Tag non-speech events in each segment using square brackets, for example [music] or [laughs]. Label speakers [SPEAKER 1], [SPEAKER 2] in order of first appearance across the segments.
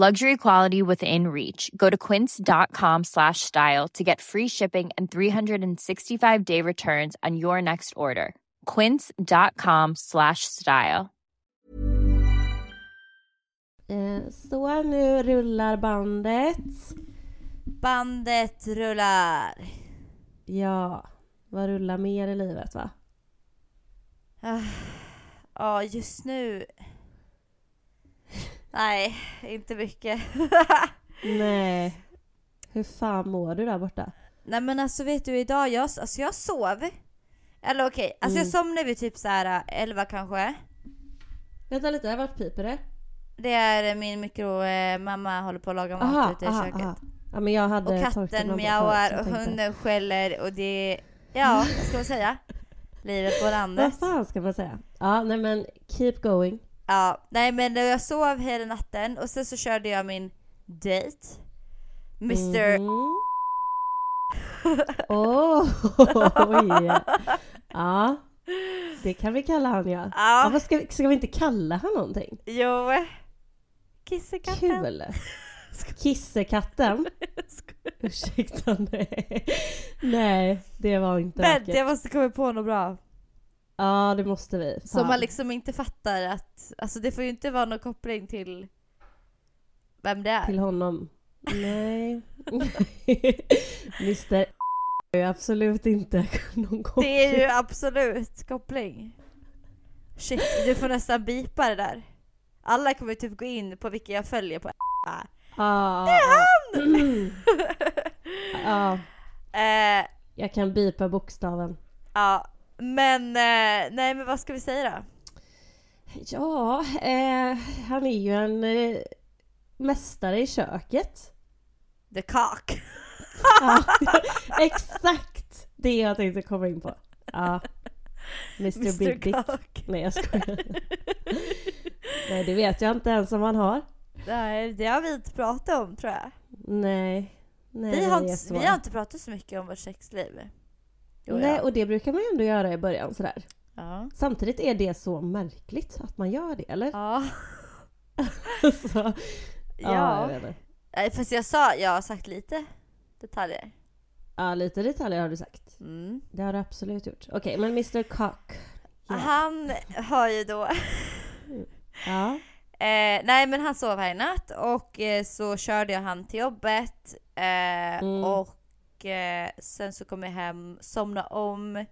[SPEAKER 1] Luxury quality within reach. Go to quince.com slash style to get free shipping and 365 day returns on your next order. Quince.com slash style.
[SPEAKER 2] Eh, Så nu rullar bandet.
[SPEAKER 3] Bandet rullar.
[SPEAKER 2] Ja, vad rullar mer i livet va?
[SPEAKER 3] Ah, Ja, just nu... Nej, inte mycket. [laughs]
[SPEAKER 2] Nej. Hur fan mår du där borta?
[SPEAKER 3] Nej men alltså vet du idag, jag, alltså jag sov. Eller okej, alltså jag
[SPEAKER 2] Mm.
[SPEAKER 3] somnade vid typ så här 11 kanske.
[SPEAKER 2] Vänta lite, vart piper det?
[SPEAKER 3] Det är min mikro, eh, mamma håller på att laga mat
[SPEAKER 2] Aha,
[SPEAKER 3] ute i
[SPEAKER 2] aha,
[SPEAKER 3] köket.
[SPEAKER 2] aha. Ja men jag hade
[SPEAKER 3] Och katten mjauar och
[SPEAKER 2] jag
[SPEAKER 3] hunden skäller och det... Ja, vad ska man säga? [laughs] Livet på
[SPEAKER 2] Vad
[SPEAKER 3] landet.
[SPEAKER 2] fan ska man säga? Ja, nej men keep going.
[SPEAKER 3] Ja, nej men jag sov hela natten och sen så körde jag min date. Mr.
[SPEAKER 2] Mhm. Åh, [laughs] oj. Ja, det kan vi kalla han ja. ja
[SPEAKER 3] Ja,
[SPEAKER 2] ska, vi, ska vi inte kalla han någonting?
[SPEAKER 3] jo. Kissekatten.
[SPEAKER 2] Kul! Kissekatten? [laughs] Ursäkta, nej. Nej, det var inte
[SPEAKER 3] Vänta,
[SPEAKER 2] vackert.
[SPEAKER 3] jag måste komma på något bra.
[SPEAKER 2] Ja, det måste vi.
[SPEAKER 3] Som
[SPEAKER 2] Fan.
[SPEAKER 3] man liksom inte fattar att, alltså det får ju inte vara någon koppling till vem det är.
[SPEAKER 2] Till honom. Nej. [laughs] Mr är ju absolut inte [laughs] någon koppling.
[SPEAKER 3] Det är ju absolut koppling. Shit, du får nästan bipa det där. Alla kommer typ gå in på vilka jag följer på [laughs]
[SPEAKER 2] Ah,
[SPEAKER 3] Det är han! [clears throat]
[SPEAKER 2] Ja,
[SPEAKER 3] eh,
[SPEAKER 2] jag kan bipa bokstaven.
[SPEAKER 3] ja, men eh, nej men vad ska vi säga då?
[SPEAKER 2] Ja, eh, han är ju en eh, mästare i köket.
[SPEAKER 3] The cock.
[SPEAKER 2] Ja, [laughs] exakt det jag tänkte komma in på. Ja. Mr, Big Dick.
[SPEAKER 3] Cock.
[SPEAKER 2] Nej jag skojar. Nej det vet jag inte ens om han har.
[SPEAKER 3] Nej, det har vi inte pratat om tror jag.
[SPEAKER 2] Nej. Nej
[SPEAKER 3] Vi har, inte, vi har inte pratat så mycket om vårt sexliv. Jo,
[SPEAKER 2] Nej
[SPEAKER 3] ja.
[SPEAKER 2] och det brukar man ju ändå göra i början sådär.
[SPEAKER 3] Ja.
[SPEAKER 2] Samtidigt är det så märkligt att man gör det eller?
[SPEAKER 3] Ja. [laughs]
[SPEAKER 2] så, ja,
[SPEAKER 3] Ja.
[SPEAKER 2] jag inte.
[SPEAKER 3] Nej, Fast jag sa, jag har sagt lite detaljer.
[SPEAKER 2] Ja lite detaljer har du sagt.
[SPEAKER 3] Mm.
[SPEAKER 2] Det har du absolut gjort. Okej men Mr Cock. Ja.
[SPEAKER 3] Han har ju då
[SPEAKER 2] Ja. [laughs]
[SPEAKER 3] Eh, nej men han sov här i natt och eh, så körde jag han till jobbet eh,
[SPEAKER 2] Mm.
[SPEAKER 3] och eh, sen så kom jag hem, somnade om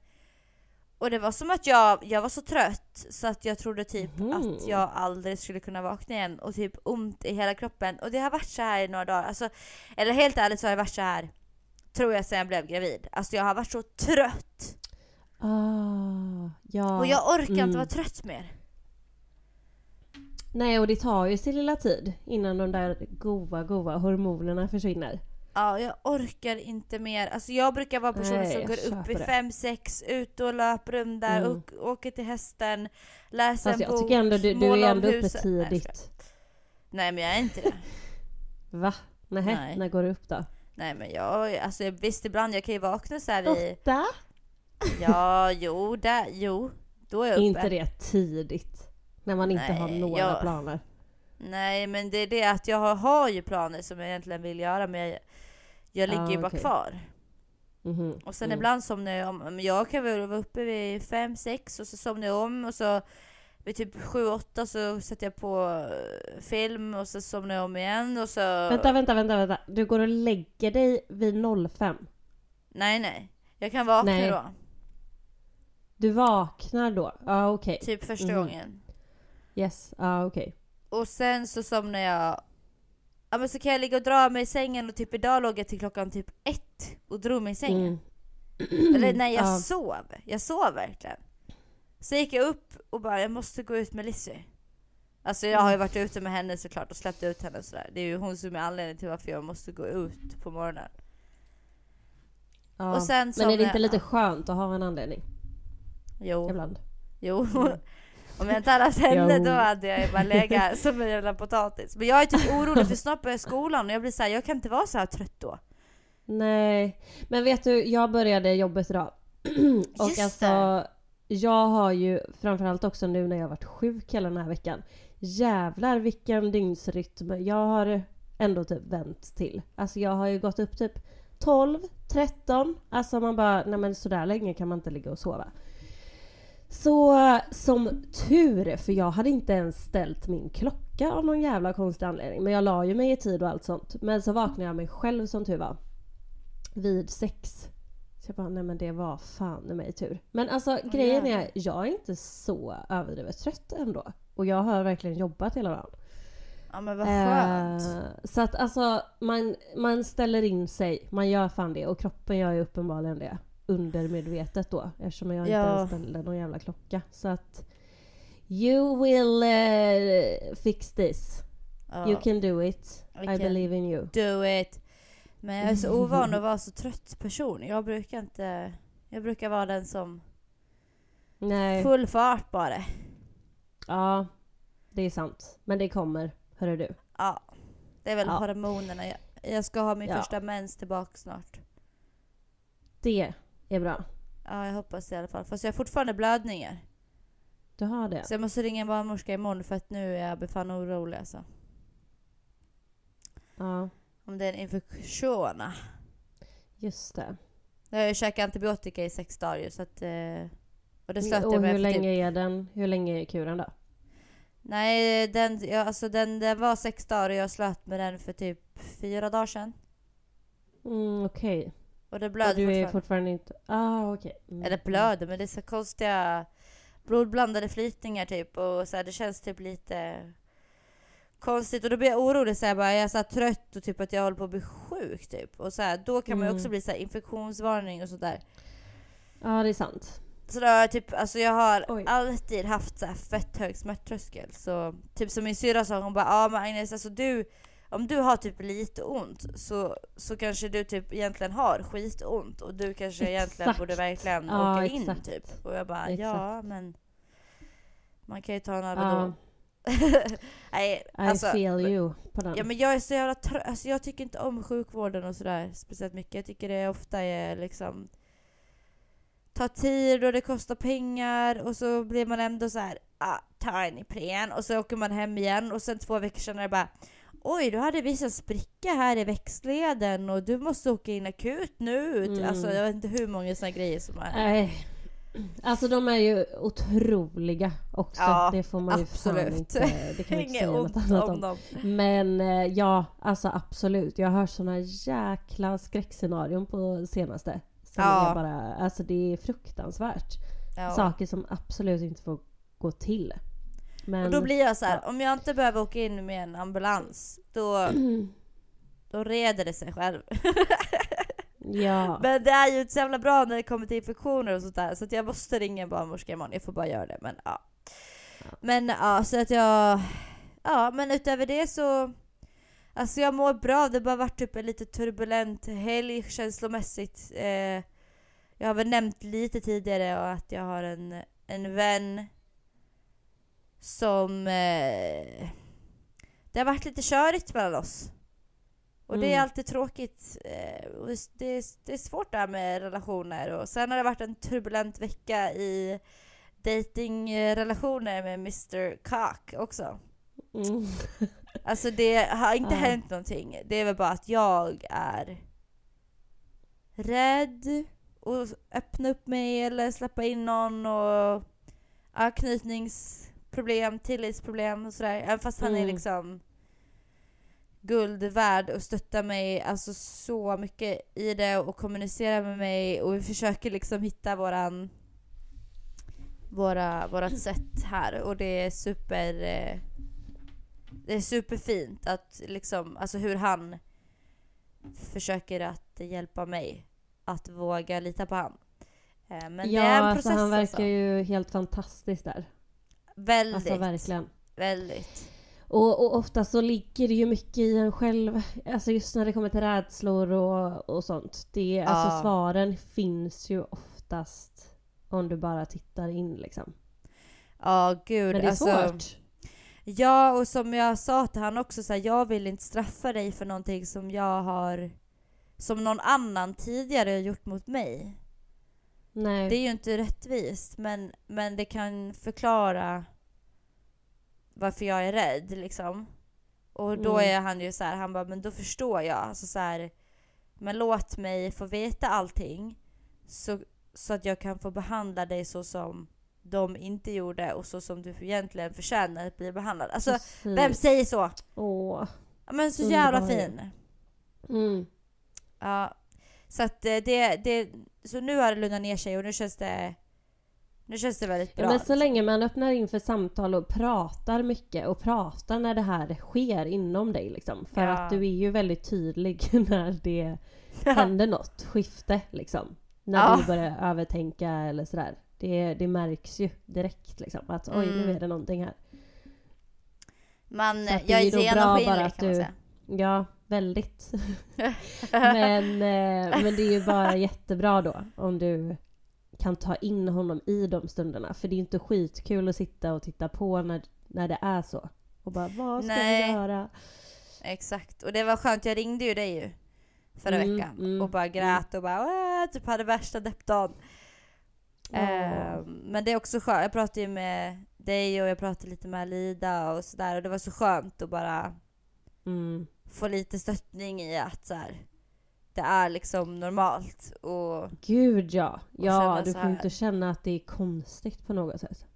[SPEAKER 3] och det var som att jag, jag var så trött så att jag trodde typ
[SPEAKER 2] Mhm.
[SPEAKER 3] att jag aldrig skulle kunna vakna igen och typ ont i hela kroppen och det har varit så här i några dagar. Alltså, eller helt ärligt så har det varit så här tror jag sedan jag blev gravid. Alltså jag har varit så trött
[SPEAKER 2] Ah, ja.
[SPEAKER 3] och jag orkar
[SPEAKER 2] mm.
[SPEAKER 3] inte vara trött mer.
[SPEAKER 2] Nej och det tar ju sin lilla tid innan de där goa, goa hormonerna försvinner.
[SPEAKER 3] Ja, jag orkar inte mer. Alltså jag brukar vara personen
[SPEAKER 2] Nej,
[SPEAKER 3] som
[SPEAKER 2] jag
[SPEAKER 3] går upp vid fem sex, ut och där,
[SPEAKER 2] Mm.
[SPEAKER 3] och, åker till hästen, läser
[SPEAKER 2] Fast
[SPEAKER 3] en
[SPEAKER 2] jag
[SPEAKER 3] bok,
[SPEAKER 2] tycker ändå du, du är ändå uppe
[SPEAKER 3] huset. Nej, jag
[SPEAKER 2] tidigt.
[SPEAKER 3] Nej men jag är inte det. [laughs]
[SPEAKER 2] Va? Nähä,
[SPEAKER 3] Nej.
[SPEAKER 2] när går du upp då?
[SPEAKER 3] Nej men jag, alltså visst ibland jag kan ju vakna så här i,
[SPEAKER 2] Åtta?
[SPEAKER 3] ja jo, där, jo, då är jag uppe.
[SPEAKER 2] inte det tidigt? När man inte har
[SPEAKER 3] Nej,
[SPEAKER 2] några
[SPEAKER 3] jag-
[SPEAKER 2] planer.
[SPEAKER 3] Nej men det är det att jag har, har ju planer som jag egentligen vill göra men jag, jag ligger
[SPEAKER 2] Ah,
[SPEAKER 3] ju bara
[SPEAKER 2] okej.
[SPEAKER 3] kvar.
[SPEAKER 2] Mhm,
[SPEAKER 3] Och sen
[SPEAKER 2] mm.
[SPEAKER 3] ibland somnar jag om. Jag kan väl vara uppe vid fem sex och så somnar jag om och så vid typ sju åtta så sätter jag på eh, film och så somnar jag om igen och så...
[SPEAKER 2] Vänta, vänta, vänta, vänta. Du går och lägger dig vid 05.
[SPEAKER 3] Nej nej. Jag kan vakna
[SPEAKER 2] Nej.
[SPEAKER 3] då.
[SPEAKER 2] Du vaknar då? Ja, ah, okej.
[SPEAKER 3] Typ första
[SPEAKER 2] Mhm.
[SPEAKER 3] gången.
[SPEAKER 2] Yes, ja ah, okej.
[SPEAKER 3] Och sen så somnar jag... Ja men så kan jag ligga och dra mig i sängen och typ idag låg jag till klockan typ ett och drog mig i sängen.
[SPEAKER 2] Mm. [clears throat]
[SPEAKER 3] Eller nej, jag
[SPEAKER 2] Ja.
[SPEAKER 3] sov. Jag sov verkligen. Så gick jag upp och bara, jag måste gå ut med Lizzie. Alltså jag har ju varit ute med henne såklart och släppt ut henne och sådär. Det är ju hon som är anledningen till varför jag måste gå ut på morgonen.
[SPEAKER 2] Ja.
[SPEAKER 3] Och sen
[SPEAKER 2] Men är det inte
[SPEAKER 3] jag-
[SPEAKER 2] lite skönt att ha en anledning
[SPEAKER 3] Jo,
[SPEAKER 2] ibland?
[SPEAKER 3] jo. [laughs] Om jag inte hade haft henne då hade jag ju bara legat som en jävla potatis. Men jag är typ orolig för snart börjar skolan och jag blir så här, jag kan inte vara så här trött då.
[SPEAKER 2] Nej, men vet du, jag började jobbet idag. [clears throat] och
[SPEAKER 3] Just
[SPEAKER 2] alltså,
[SPEAKER 3] det.
[SPEAKER 2] jag har ju framförallt också nu när jag har varit sjuk hela den här veckan. Jävlar vilken dygnsrytm jag har ändå typ vänt till. Alltså jag har ju gått upp typ 12, 13. Alltså man bara, nej men sådär länge kan man inte ligga och sova. Så som tur, för jag hade inte ens ställt min klocka av någon jävla konstig anledning. Men jag la ju mig i tid och allt sånt. Men så vaknade jag mig själv som tur var. Vid sex. Så jag bara, nej men det var fan i mig tur. Men alltså grejen är, jag är inte så överdrivet trött ändå. Och jag har verkligen jobbat hela dagen.
[SPEAKER 3] Ja men vad skönt.
[SPEAKER 2] Eh, så att alltså man, man ställer in sig, man gör fan det och kroppen gör ju uppenbarligen det. Undermedvetet då eftersom jag inte
[SPEAKER 3] Ja.
[SPEAKER 2] ens ställde någon jävla klocka. Så att You will eh, fix this.
[SPEAKER 3] Ja,
[SPEAKER 2] You can do it.
[SPEAKER 3] I
[SPEAKER 2] I believe in you.
[SPEAKER 3] do it. Men jag är så ovan att vara så trött person. Jag brukar inte... Jag brukar vara den som
[SPEAKER 2] Nej.
[SPEAKER 3] full fart bara.
[SPEAKER 2] Ja, det är sant. Men det kommer, hörru du.
[SPEAKER 3] Ja. Det är väl
[SPEAKER 2] Ja.
[SPEAKER 3] hormonerna. Jag, jag ska ha min
[SPEAKER 2] Ja.
[SPEAKER 3] första mens tillbaka snart.
[SPEAKER 2] Det är bra.
[SPEAKER 3] Ja, jag hoppas det i alla fall. Fast jag har fortfarande blödningar.
[SPEAKER 2] Du har det.
[SPEAKER 3] Så jag måste ringa en barnmorska imorgon för att nu är jag fan orolig alltså.
[SPEAKER 2] Ja,
[SPEAKER 3] Om det är en infektion.
[SPEAKER 2] just det.
[SPEAKER 3] Jag har ju käkat antibiotika i sex dagar ju, så att... eh, Och det slöt jag med
[SPEAKER 2] hur
[SPEAKER 3] för typ
[SPEAKER 2] länge är den? Hur länge är kuren då?
[SPEAKER 3] Nej, den, ja, alltså den, den var sex dagar och jag slöt med den för typ fyra dagar sedan.
[SPEAKER 2] Mm, okej.
[SPEAKER 3] Och det
[SPEAKER 2] Och
[SPEAKER 3] blöder
[SPEAKER 2] du är
[SPEAKER 3] fortfarande.
[SPEAKER 2] fortfarande inte... Ah, okej. Mm.
[SPEAKER 3] Eller blöder, men det är så konstiga blodblandade flytningar typ. Och så här, det känns typ lite konstigt. Och då blir jag orolig. Så här, bara, jag är så trött och typ att jag håller på att bli sjuk typ. Och så här, då kan man ju
[SPEAKER 2] Mm.
[SPEAKER 3] också bli så här, infektionsvarning och sådär.
[SPEAKER 2] Ja, det är sant.
[SPEAKER 3] Så då jag typ, alltså jag har
[SPEAKER 2] Oj.
[SPEAKER 3] alltid haft så här fett hög smärttröskel. Så typ som min syrra sa, hon bara ja men Agnes alltså du, om du har typ lite ont så, så kanske du typ egentligen har skitont och du kanske egentligen
[SPEAKER 2] Exakt.
[SPEAKER 3] borde verkligen
[SPEAKER 2] Ja,
[SPEAKER 3] åka in
[SPEAKER 2] exakt.
[SPEAKER 3] typ. Och jag bara
[SPEAKER 2] Exakt.
[SPEAKER 3] ja men man kan ju ta en Alvedon. [laughs] Nej,
[SPEAKER 2] I
[SPEAKER 3] alltså,
[SPEAKER 2] feel you på den.
[SPEAKER 3] Ja men jag är så jävla trött, alltså jag tycker inte om sjukvården och sådär speciellt mycket. Jag tycker det ofta är liksom tar tid och det kostar pengar och så blir man ändå så här, ah, ta en Ipren och så åker man hem igen och sen två veckor senare bara Oj, du hade visat spricka här i växtleden och du måste åka in akut nu.
[SPEAKER 2] Mm.
[SPEAKER 3] Alltså jag vet inte hur många sådana grejer som är.
[SPEAKER 2] Nej. Alltså de är ju otroliga också.
[SPEAKER 3] Ja,
[SPEAKER 2] det får man ju
[SPEAKER 3] absolut.
[SPEAKER 2] inte... Det kan man inte [laughs] säga något annat
[SPEAKER 3] om dem.
[SPEAKER 2] Men eh, ja, alltså absolut. Jag har hört såna jäkla skräckscenarion på senaste. Som
[SPEAKER 3] Ja.
[SPEAKER 2] är bara, alltså det är fruktansvärt.
[SPEAKER 3] Ja.
[SPEAKER 2] Saker som absolut inte får gå till. Men,
[SPEAKER 3] Och då blir jag så här, om jag inte behöver åka in med en ambulans, då, [clears throat] då reder det sig själv. [laughs]
[SPEAKER 2] ja.
[SPEAKER 3] Men det är ju inte så jävla bra när det kommer till infektioner och sånt där, så att jag måste ringa en barnmorska imorgon. Jag får bara göra det, men ja. Men ja, så att jag... Ja, men utöver det så... Alltså jag mår bra, det har bara varit typ en lite turbulent helg känslomässigt. Eh, jag har väl nämnt lite tidigare att jag har en, en vän som... Eh, det har varit lite körigt mellan oss. Och det är
[SPEAKER 2] Mm.
[SPEAKER 3] alltid tråkigt. Eh, och det, är, det är svårt det här med relationer. Och sen har det varit en turbulent vecka i datingrelationer med Mr Cock också.
[SPEAKER 2] Mm.
[SPEAKER 3] Alltså det har inte
[SPEAKER 2] Ja.
[SPEAKER 3] hänt någonting. Det är väl bara att jag är rädd att öppna upp mig eller släppa in någon och anknytningsproblem, tillitsproblem och sådär. Även fast han är
[SPEAKER 2] Mm.
[SPEAKER 3] liksom guld värd och stöttar mig alltså så mycket i det och kommunicerar med mig och vi försöker liksom hitta våran våra, vårat sätt här och det är super eh, det är superfint att liksom, alltså hur han försöker att hjälpa mig att våga lita på han. Eh, Men
[SPEAKER 2] ja,
[SPEAKER 3] det är en
[SPEAKER 2] alltså
[SPEAKER 3] process
[SPEAKER 2] han verkar
[SPEAKER 3] alltså.
[SPEAKER 2] ju helt fantastisk där.
[SPEAKER 3] Väldigt,
[SPEAKER 2] Alltså verkligen.
[SPEAKER 3] väldigt.
[SPEAKER 2] Och, och ofta så ligger det ju mycket i en själv, alltså just när det kommer till rädslor och, och sånt. Det, Alltså
[SPEAKER 3] Ja.
[SPEAKER 2] svaren finns ju oftast om du bara tittar in liksom.
[SPEAKER 3] Ja, gud.
[SPEAKER 2] Men det är
[SPEAKER 3] alltså,
[SPEAKER 2] svårt.
[SPEAKER 3] Ja, och som jag sa till han också, så här, jag vill inte straffa dig för någonting som jag har... Som någon annan tidigare har gjort mot mig.
[SPEAKER 2] Nej.
[SPEAKER 3] Det är ju inte rättvist, men, men det kan förklara varför jag är rädd liksom. Och då
[SPEAKER 2] Mm.
[SPEAKER 3] är han ju så här, han bara, men då förstår jag. Alltså så här, men låt mig få veta allting så, så att jag kan få behandla dig så som de inte gjorde och så som du egentligen förtjänar att bli behandlad. Alltså,
[SPEAKER 2] Precis.
[SPEAKER 3] vem säger så?
[SPEAKER 2] Åh.
[SPEAKER 3] Men så jävla fin.
[SPEAKER 2] Mm.
[SPEAKER 3] Ja. Så att eh, det, det, så nu har det lugnat ner sig och nu känns det, nu känns det väldigt bra.
[SPEAKER 2] Ja, men så länge man öppnar in för samtal och pratar mycket och pratar när det här sker inom dig liksom. För
[SPEAKER 3] Ja.
[SPEAKER 2] att du är ju väldigt tydlig [laughs] när det händer något skifte liksom. När
[SPEAKER 3] Ja.
[SPEAKER 2] du börjar övertänka eller sådär. Det, det märks ju direkt liksom att oj nu
[SPEAKER 3] Mm.
[SPEAKER 2] är det någonting här.
[SPEAKER 3] Man, jag
[SPEAKER 2] är
[SPEAKER 3] genomskinlig
[SPEAKER 2] bara
[SPEAKER 3] kan
[SPEAKER 2] att
[SPEAKER 3] man
[SPEAKER 2] du-
[SPEAKER 3] säga.
[SPEAKER 2] Ja, väldigt. [laughs] men, eh, men det är ju bara jättebra då om du kan ta in honom i de stunderna. För det är ju inte skitkul att sitta och titta på när, när det är så. Och bara vad ska
[SPEAKER 3] Nej.
[SPEAKER 2] vi göra?
[SPEAKER 3] Exakt. Och det var skönt, jag ringde ju dig ju förra
[SPEAKER 2] Mm,
[SPEAKER 3] veckan
[SPEAKER 2] mm,
[SPEAKER 3] och bara grät och bara typ hade värsta deppdagen. Eh, men det är också skönt, jag pratade ju med dig och jag pratade lite med Lida och sådär och det var så skönt att bara
[SPEAKER 2] Mm.
[SPEAKER 3] Få lite stöttning i att så här, det är liksom normalt och
[SPEAKER 2] Gud ja. Ja, du får inte känna att det är konstigt på något sätt.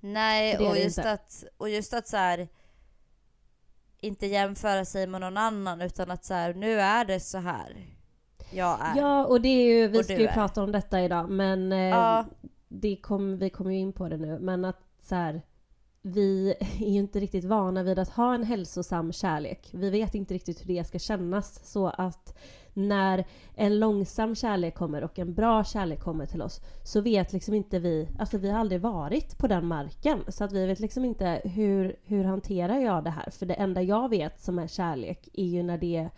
[SPEAKER 3] nej och just
[SPEAKER 2] inte.
[SPEAKER 3] att, och just att så här inte jämföra sig med någon annan utan att så här, nu är det så här jag är.
[SPEAKER 2] Ja, och det är ju, vi
[SPEAKER 3] Och
[SPEAKER 2] ska ju
[SPEAKER 3] är.
[SPEAKER 2] prata om detta idag men eh,
[SPEAKER 3] Ja.
[SPEAKER 2] det kom, vi kommer ju in på det nu. Men att så här, vi är ju inte riktigt vana vid att ha en hälsosam kärlek. Vi vet inte riktigt hur det ska kännas. Så att när en långsam kärlek kommer och en bra kärlek kommer till oss så vet liksom inte vi, alltså vi har aldrig varit på den marken. Så att vi vet liksom inte hur, hur hanterar jag det här? För det enda jag vet som är kärlek är ju när det är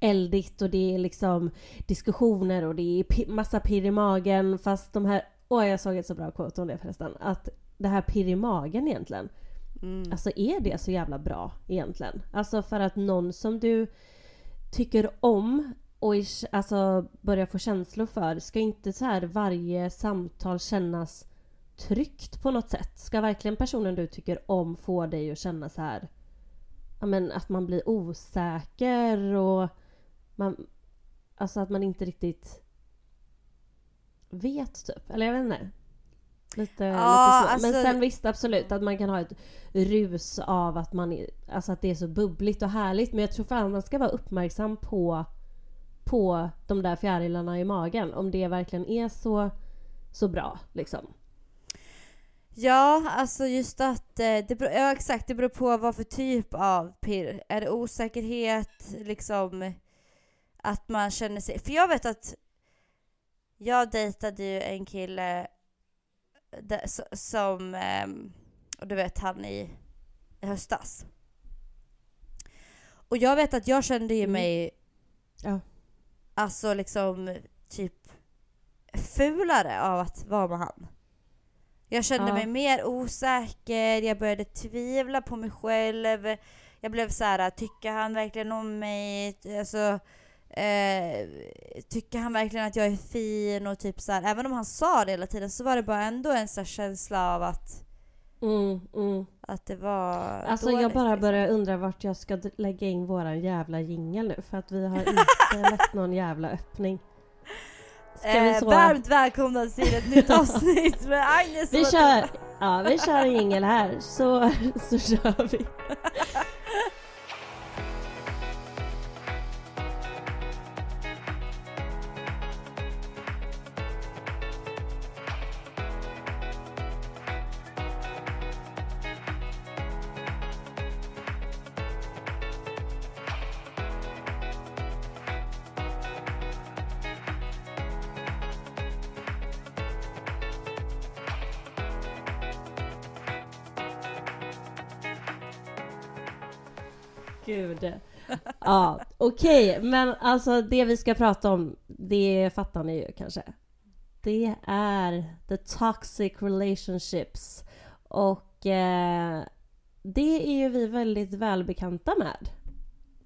[SPEAKER 2] eldigt och det är liksom diskussioner och det är massa pirr i magen fast de här, åh jag såg ett så bra quote om det förresten, att det här pirr i magen egentligen,
[SPEAKER 3] Mm.
[SPEAKER 2] alltså är det så jävla bra egentligen? Alltså för att någon som du tycker om och is- alltså börjar få känslor för, ska inte så här varje samtal kännas tryggt på något sätt? Ska verkligen personen du tycker om få dig att känna så här ja, men att man blir osäker och man, alltså att man inte riktigt vet typ. Eller jag vet inte. Lite,
[SPEAKER 3] Ja,
[SPEAKER 2] lite så. Men
[SPEAKER 3] alltså-
[SPEAKER 2] sen visst absolut att man kan ha ett rus av att man alltså att det är så bubbligt och härligt. Men jag tror fan man ska vara uppmärksam på, på de där fjärilarna i magen. Om det verkligen är så, så bra liksom.
[SPEAKER 3] Ja, alltså just att eh, det beror, ja, exakt, det beror på vad för typ av pirr. Är det osäkerhet, liksom att man känner sig... För jag vet att jag dejtade ju en kille so- som, ehm, och du vet han i, i höstas. Och jag vet att jag kände ju
[SPEAKER 2] Mm.
[SPEAKER 3] mig
[SPEAKER 2] Ja.
[SPEAKER 3] alltså liksom typ fulare av att vara med han. Jag kände
[SPEAKER 2] Ja.
[SPEAKER 3] mig mer osäker, jag började tvivla på mig själv. Jag blev så här, tycker han verkligen om mig? Alltså, eh, tycker han verkligen att jag är fin? Och typ så här, även om han sa det hela tiden så var det bara ändå en så känsla av att,
[SPEAKER 2] Mm, mm.
[SPEAKER 3] att det var
[SPEAKER 2] Alltså
[SPEAKER 3] dåligt,
[SPEAKER 2] jag bara
[SPEAKER 3] liksom.
[SPEAKER 2] börjar undra vart jag ska lägga in våran jävla jingel nu för att vi har inte [laughs] lagt någon jävla öppning. Ska vi
[SPEAKER 3] Eh,
[SPEAKER 2] så?
[SPEAKER 3] Varmt välkomna till ett nytt [laughs] avsnitt med Agnes
[SPEAKER 2] Vi kör, ja, vi kör en jingel här så, så kör vi. [laughs] Ja, okej, men alltså det vi ska prata om, det fattar ni ju kanske. Det är the toxic relationships. Och eh, det är ju vi väldigt välbekanta med.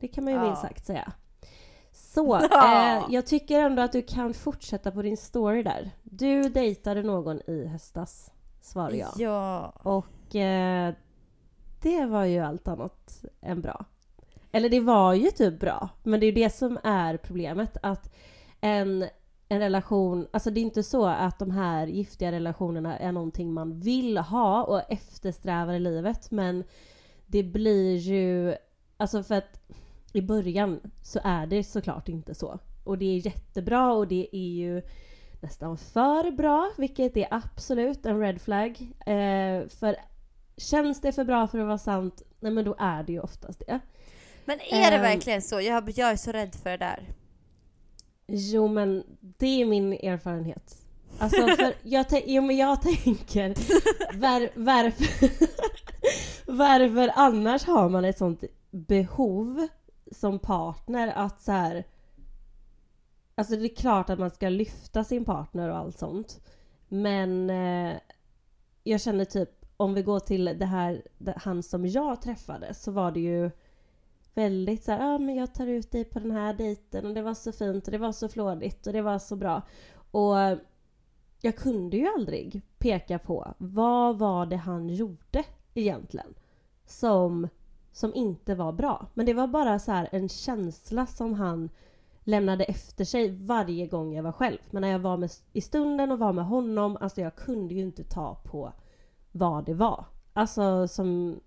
[SPEAKER 2] Det kan man ju
[SPEAKER 3] Ja.
[SPEAKER 2] minst sagt säga. Så, eh, jag tycker ändå att du kan fortsätta på din story där. Du dejtade någon i höstas, svarar jag.
[SPEAKER 3] Ja.
[SPEAKER 2] Och eh, det var ju allt annat än bra. Eller det var ju typ bra, men det är ju det som är problemet. Att en, en relation, alltså det är inte så att de här giftiga relationerna är någonting man vill ha och eftersträvar i livet. Men det blir ju, alltså för att i början så är det såklart inte så. Och det är jättebra och det är ju nästan för bra, vilket är absolut en red flag. Eh, för känns det för bra för att vara sant, nej men då är det ju oftast det.
[SPEAKER 3] Men är det
[SPEAKER 2] Ehm.
[SPEAKER 3] verkligen så? Jag, jag är så rädd för det där.
[SPEAKER 2] Jo men det är min erfarenhet. Alltså [laughs] för jag, jo, men jag tänker var, varför, [laughs] varför annars har man ett sånt behov som partner att så här. Alltså det är klart att man ska lyfta sin partner och allt sånt. Men eh, jag känner typ om vi går till det här, han som jag träffade så var det ju väldigt så här, ja ah, men jag tar ut dig på den här dejten och det var så fint och det var så flådigt och det var så bra. Och jag kunde ju aldrig peka på vad var det han gjorde egentligen som, som inte var bra. Men det var bara så här en känsla som han lämnade efter sig varje gång jag var själv. Men när jag var med, i stunden och var med honom, alltså jag kunde ju inte ta på vad det var. Alltså som,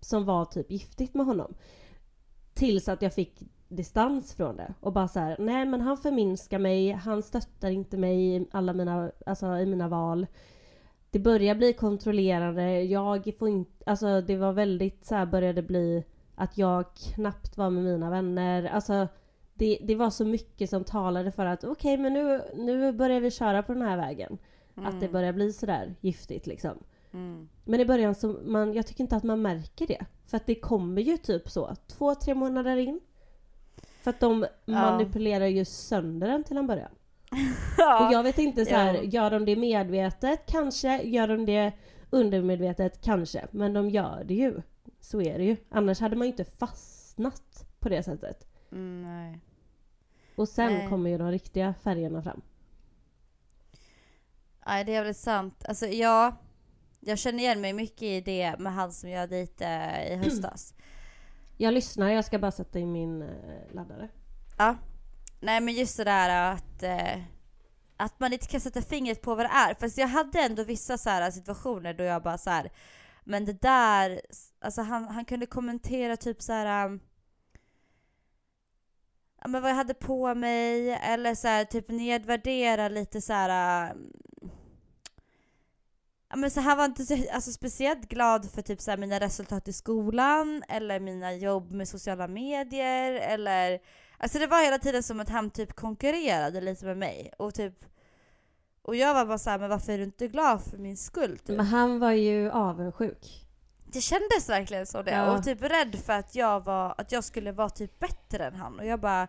[SPEAKER 2] som var typ giftigt med honom. Tills att jag fick distans från det och bara så här, nej men han förminskar mig, han stöttar inte mig i alla mina, alltså i mina val. Det börjar bli kontrollerande, jag får inte, alltså det var väldigt så här började bli att jag knappt var med mina vänner. Alltså det, det var så mycket som talade för att okej men nu, nu börjar vi köra på den här vägen. Att det börjar bli sådär giftigt liksom.
[SPEAKER 3] Mm.
[SPEAKER 2] Men i början så, man, jag tycker inte att man märker det. För att det kommer ju typ så, två, tre månader in. För att de manipulerar ju sönder den till en början. [laughs] Och jag vet inte så här,
[SPEAKER 3] Ja.
[SPEAKER 2] gör de det medvetet? Kanske. Gör de det undermedvetet? Kanske. Men de gör det ju. Så är det ju. Annars hade man ju inte fastnat på det sättet.
[SPEAKER 3] Mm, nej.
[SPEAKER 2] Och sen
[SPEAKER 3] Nej.
[SPEAKER 2] kommer ju de riktiga färgerna fram.
[SPEAKER 3] Nej, det är väl sant. Alltså ja, jag känner igen mig mycket i det med han som jag dejtade i [clears throat] höstas.
[SPEAKER 2] Jag lyssnar, jag ska bara sätta in min eh, laddare.
[SPEAKER 3] Ja. Nej men just det där att, eh, att man inte kan sätta fingret på vad det är. Fast jag hade ändå vissa så här situationer då jag bara så här. men det där, alltså han, han kunde kommentera typ så här. um, Ja, men vad jag hade på mig eller så här, typ nedvärdera lite så här. Men så han var inte så, alltså, speciellt glad för typ så här, mina resultat i skolan eller mina jobb med sociala medier eller Alltså det var hela tiden som att han typ konkurrerade lite med mig och typ och jag var bara såhär, men varför är du inte glad för min skull? Typ.
[SPEAKER 2] Men han var ju avundsjuk.
[SPEAKER 3] Det kändes verkligen så det
[SPEAKER 2] Ja.
[SPEAKER 3] och typ rädd för att jag, var, att jag skulle vara typ bättre än han och jag bara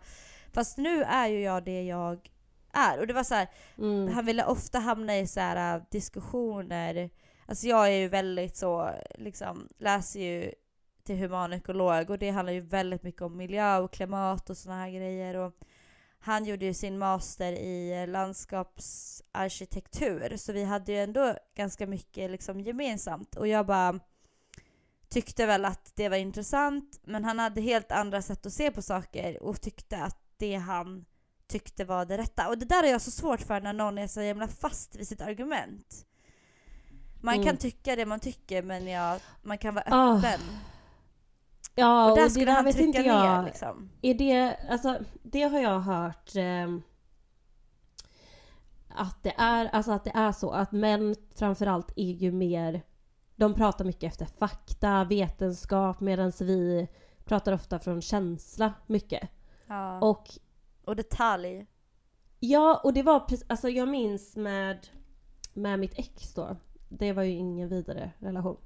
[SPEAKER 3] Fast nu är ju jag det jag är. Och det var så här,
[SPEAKER 2] Mm.
[SPEAKER 3] han ville ofta hamna i så här äh, diskussioner. Alltså jag är ju väldigt så, liksom läser ju till humanekolog och det handlar ju väldigt mycket om miljö och klimat och såna här grejer. Och han gjorde ju sin master i landskapsarkitektur så vi hade ju ändå ganska mycket liksom gemensamt. Och jag bara tyckte väl att det var intressant men han hade helt andra sätt att se på saker och tyckte att det han tyckte var det rätta. Och det där är jag så svårt för när någon är så jävla fast vid sitt argument. Man
[SPEAKER 2] Mm.
[SPEAKER 3] kan tycka det man tycker men jag, man kan vara
[SPEAKER 2] Ah,
[SPEAKER 3] öppen.
[SPEAKER 2] Ja,
[SPEAKER 3] och
[SPEAKER 2] och, det
[SPEAKER 3] skulle
[SPEAKER 2] där
[SPEAKER 3] han
[SPEAKER 2] vet inte
[SPEAKER 3] ner
[SPEAKER 2] jag.
[SPEAKER 3] liksom.
[SPEAKER 2] Är det, alltså det har jag hört ehm, att det är, alltså att det är så att män framförallt är ju mer, de pratar mycket efter fakta, vetenskap medan vi pratar ofta från känsla mycket.
[SPEAKER 3] Ja.
[SPEAKER 2] Och
[SPEAKER 3] Och detalj.
[SPEAKER 2] Ja, och det var precis, alltså jag minns med, med mitt ex då. Det var ju ingen vidare relation.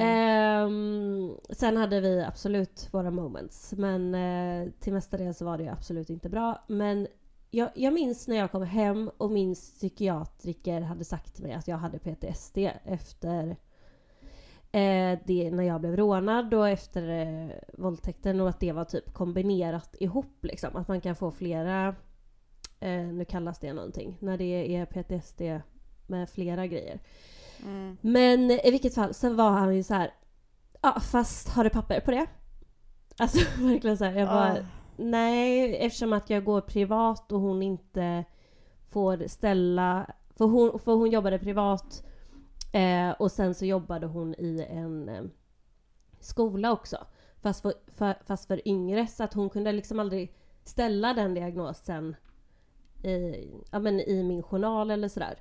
[SPEAKER 2] Ehm, sen hade vi absolut våra moments. Men eh, till mesta del så var det absolut inte bra. Men jag, jag minns när jag kom hem och min psykiatriker hade sagt till mig att jag hade PTSD efter eh, det när jag blev rånad och efter eh, våldtäkten och att det var typ kombinerat ihop liksom. Att man kan få flera, eh, nu kallas det någonting, när det är PTSD med flera grejer.
[SPEAKER 3] Mm.
[SPEAKER 2] Men i vilket fall så var han ju så här. Ja fast har du papper på det? Alltså [laughs] verkligen så här, jag bara
[SPEAKER 3] Ah.
[SPEAKER 2] nej eftersom att jag går privat och hon inte får ställa för hon, för hon jobbade privat eh, och sen så jobbade hon i en eh, skola också. Fast för, för, fast för yngre så att hon kunde liksom aldrig ställa den diagnosen i, ja, men i min journal eller sådär.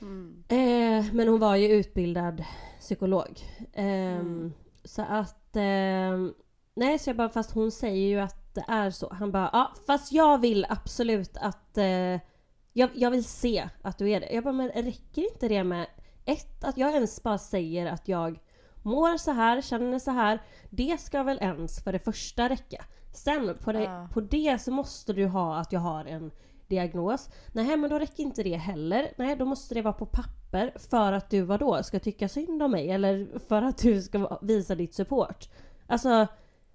[SPEAKER 3] Mm.
[SPEAKER 2] Eh, men hon var ju utbildad psykolog. Ehm,
[SPEAKER 3] Mm.
[SPEAKER 2] Så att... ehm, nej, så jag bara, fast hon säger ju att det är så. Han bara, ja fast jag vill absolut att... Eh, jag, jag vill se att du är det. Jag bara, men räcker inte det med ett, att jag ens bara säger att jag mår så här, känner så här. Det ska väl ens för det första räcka. Sen på det,
[SPEAKER 3] Ja.
[SPEAKER 2] på det så måste du ha att jag har en diagnos. Nej men då räcker inte det heller. Nej då måste det vara på papper för att du vadå ska tycka synd om mig eller för att du ska visa ditt support. Alltså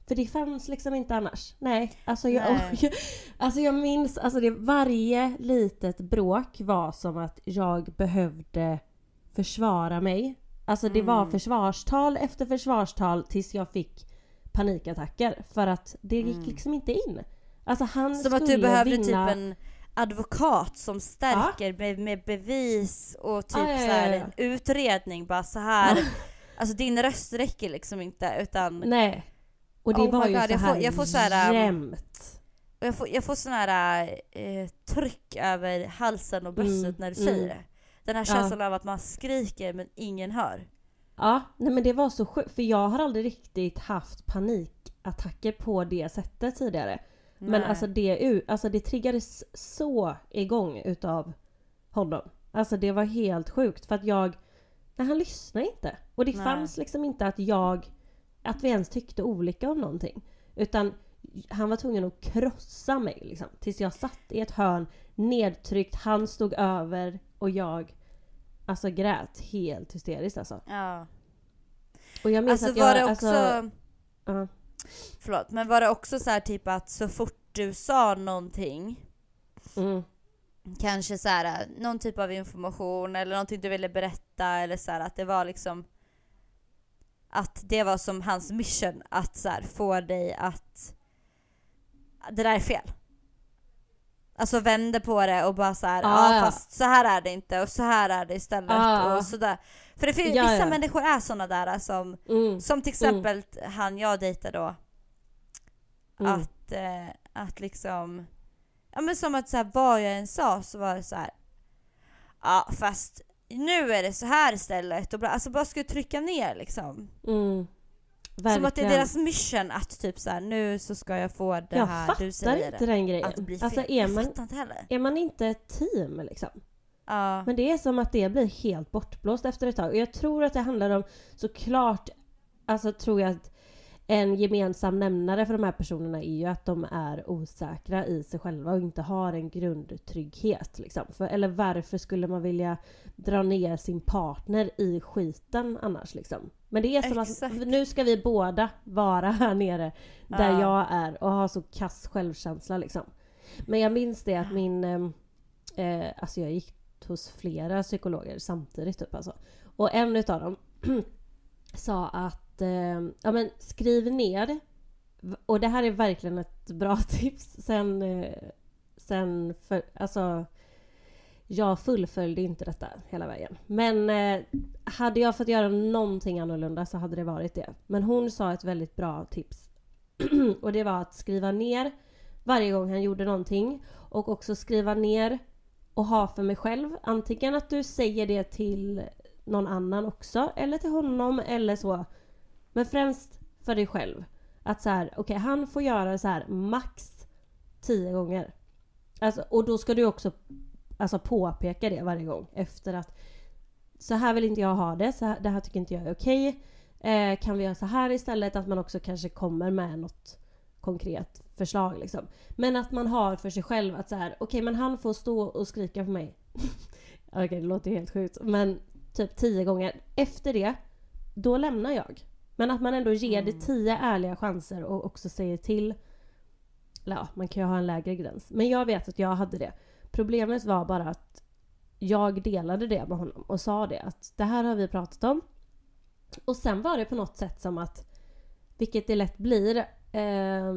[SPEAKER 2] för det fanns liksom inte annars. Nej, alltså jag,
[SPEAKER 3] Nej. [laughs]
[SPEAKER 2] alltså jag minns, alltså det, varje litet bråk var som att jag behövde försvara mig. Alltså det var
[SPEAKER 3] Mm.
[SPEAKER 2] försvarstal efter försvarstal tills jag fick panikattacker för att det gick
[SPEAKER 3] Mm.
[SPEAKER 2] liksom inte in. Alltså han
[SPEAKER 3] Som att
[SPEAKER 2] skulle
[SPEAKER 3] du behövde
[SPEAKER 2] vinna...
[SPEAKER 3] typ en advokat som stärker med, med bevis och typ
[SPEAKER 2] Ja, ja, ja,
[SPEAKER 3] så här
[SPEAKER 2] ja.
[SPEAKER 3] en utredning bara så här. Alltså din röst räcker liksom inte utan
[SPEAKER 2] Nej. Och det
[SPEAKER 3] Oh
[SPEAKER 2] var ju
[SPEAKER 3] God,
[SPEAKER 2] så
[SPEAKER 3] jag får-
[SPEAKER 2] här
[SPEAKER 3] jag får så här, um,
[SPEAKER 2] jämt.
[SPEAKER 3] jag får, jag får sån här eh, tryck över halsen och bröstet
[SPEAKER 2] Mm,
[SPEAKER 3] när du
[SPEAKER 2] mm.
[SPEAKER 3] säger det. Den här
[SPEAKER 2] Ja.
[SPEAKER 3] känslan av att man skriker men ingen hör.
[SPEAKER 2] Ja, nej men det var så sjukt för jag har aldrig riktigt haft panikattacker på det sättet tidigare. Men
[SPEAKER 3] Nej.
[SPEAKER 2] alltså det, alltså det triggades så igång utav honom. Alltså det var helt sjukt för att jag... Nej, han lyssnade inte. Och det
[SPEAKER 3] Nej.
[SPEAKER 2] fanns liksom inte att jag... Att vi ens tyckte olika om någonting. Utan han var tvungen att krossa mig liksom. Tills jag satt i ett hörn nedtryckt, han stod över och jag alltså grät helt hysteriskt alltså.
[SPEAKER 3] Ja.
[SPEAKER 2] Och jag minns
[SPEAKER 3] Alltså
[SPEAKER 2] att jag...
[SPEAKER 3] var det också...
[SPEAKER 2] Alltså, ja.
[SPEAKER 3] Förlåt, men var det också så här typ att så fort du sa någonting
[SPEAKER 2] mm,
[SPEAKER 3] kanske så här, någon typ av information eller någonting du ville berätta eller så här, att det var liksom att det var som hans mission att så här, få dig att det där är fel. Alltså vände på det och bara så här,
[SPEAKER 2] Ah,
[SPEAKER 3] ja fast så här är det inte och så här är det istället
[SPEAKER 2] Ah.
[SPEAKER 3] och sådär. För det finns,
[SPEAKER 2] Ja,
[SPEAKER 3] vissa
[SPEAKER 2] ja.
[SPEAKER 3] människor är såna där som,
[SPEAKER 2] mm,
[SPEAKER 3] som till exempel han jag dejtar då,
[SPEAKER 2] mm.
[SPEAKER 3] att, eh, att liksom, ja men som att så här, vad jag än sa så var det så här. ja fast nu är det så här istället och bla, alltså bara skulle trycka ner liksom.
[SPEAKER 2] Mm.
[SPEAKER 3] Som att det är
[SPEAKER 2] Verkligen.
[SPEAKER 3] deras mission att typ så här, nu så ska jag få det
[SPEAKER 2] jag
[SPEAKER 3] här
[SPEAKER 2] fattar
[SPEAKER 3] du säger.
[SPEAKER 2] inte den grejen.
[SPEAKER 3] att blir
[SPEAKER 2] Alltså är
[SPEAKER 3] jag
[SPEAKER 2] man,
[SPEAKER 3] fattar
[SPEAKER 2] är man inte ett team liksom?
[SPEAKER 3] Ja.
[SPEAKER 2] Men det är som att det blir helt bortblåst efter ett tag. Och jag tror att det handlar om såklart, alltså tror jag att en gemensam nämnare för de här personerna är ju att de är osäkra i sig själva och inte har en grundtrygghet. Liksom. För, eller varför skulle man vilja dra ner sin partner i skiten annars? Liksom? Men det är som
[SPEAKER 3] Exakt.
[SPEAKER 2] att nu ska vi båda vara här nere där
[SPEAKER 3] Ja.
[SPEAKER 2] jag är och ha så kass självkänsla. Liksom. Men jag minns det att min... Eh, alltså jag gick hos flera psykologer samtidigt typ alltså. Och en utav dem [clears throat] sa att eh, ja, men skriv ner och det här är verkligen ett bra [laughs] tips sen, eh, sen för, alltså jag fullföljde inte detta hela vägen. Men eh, hade jag fått göra någonting annorlunda så hade det varit det. Men hon sa ett väldigt bra tips. [clears throat] och det var att skriva ner varje gång han gjorde någonting. Och också skriva ner och ha för mig själv. Antingen att du säger det till någon annan också. Eller till honom eller så. Men främst för dig själv. Att så här, okej han får göra så här max 10 gånger. Alltså, och då ska du också alltså, påpeka det varje gång efter att så här vill inte jag ha det, så här, det här tycker inte jag är okej. Eh, kan vi göra så här istället? Att man också kanske kommer med något konkret förslag liksom. Men att man har för sig själv att så här, okej okay, men han får stå och skrika på mig. [laughs] okej okay, det låter helt sjukt men typ tio gånger. Efter det, då lämnar jag. Men att man ändå ger mm. det tio ärliga chanser och också säger till. Ja, man kan ju ha en lägre gräns. Men jag vet att jag hade det. Problemet var bara att jag delade det med honom och sa det att det här har vi pratat om. Och sen var det på något sätt som att, vilket det lätt blir, eh,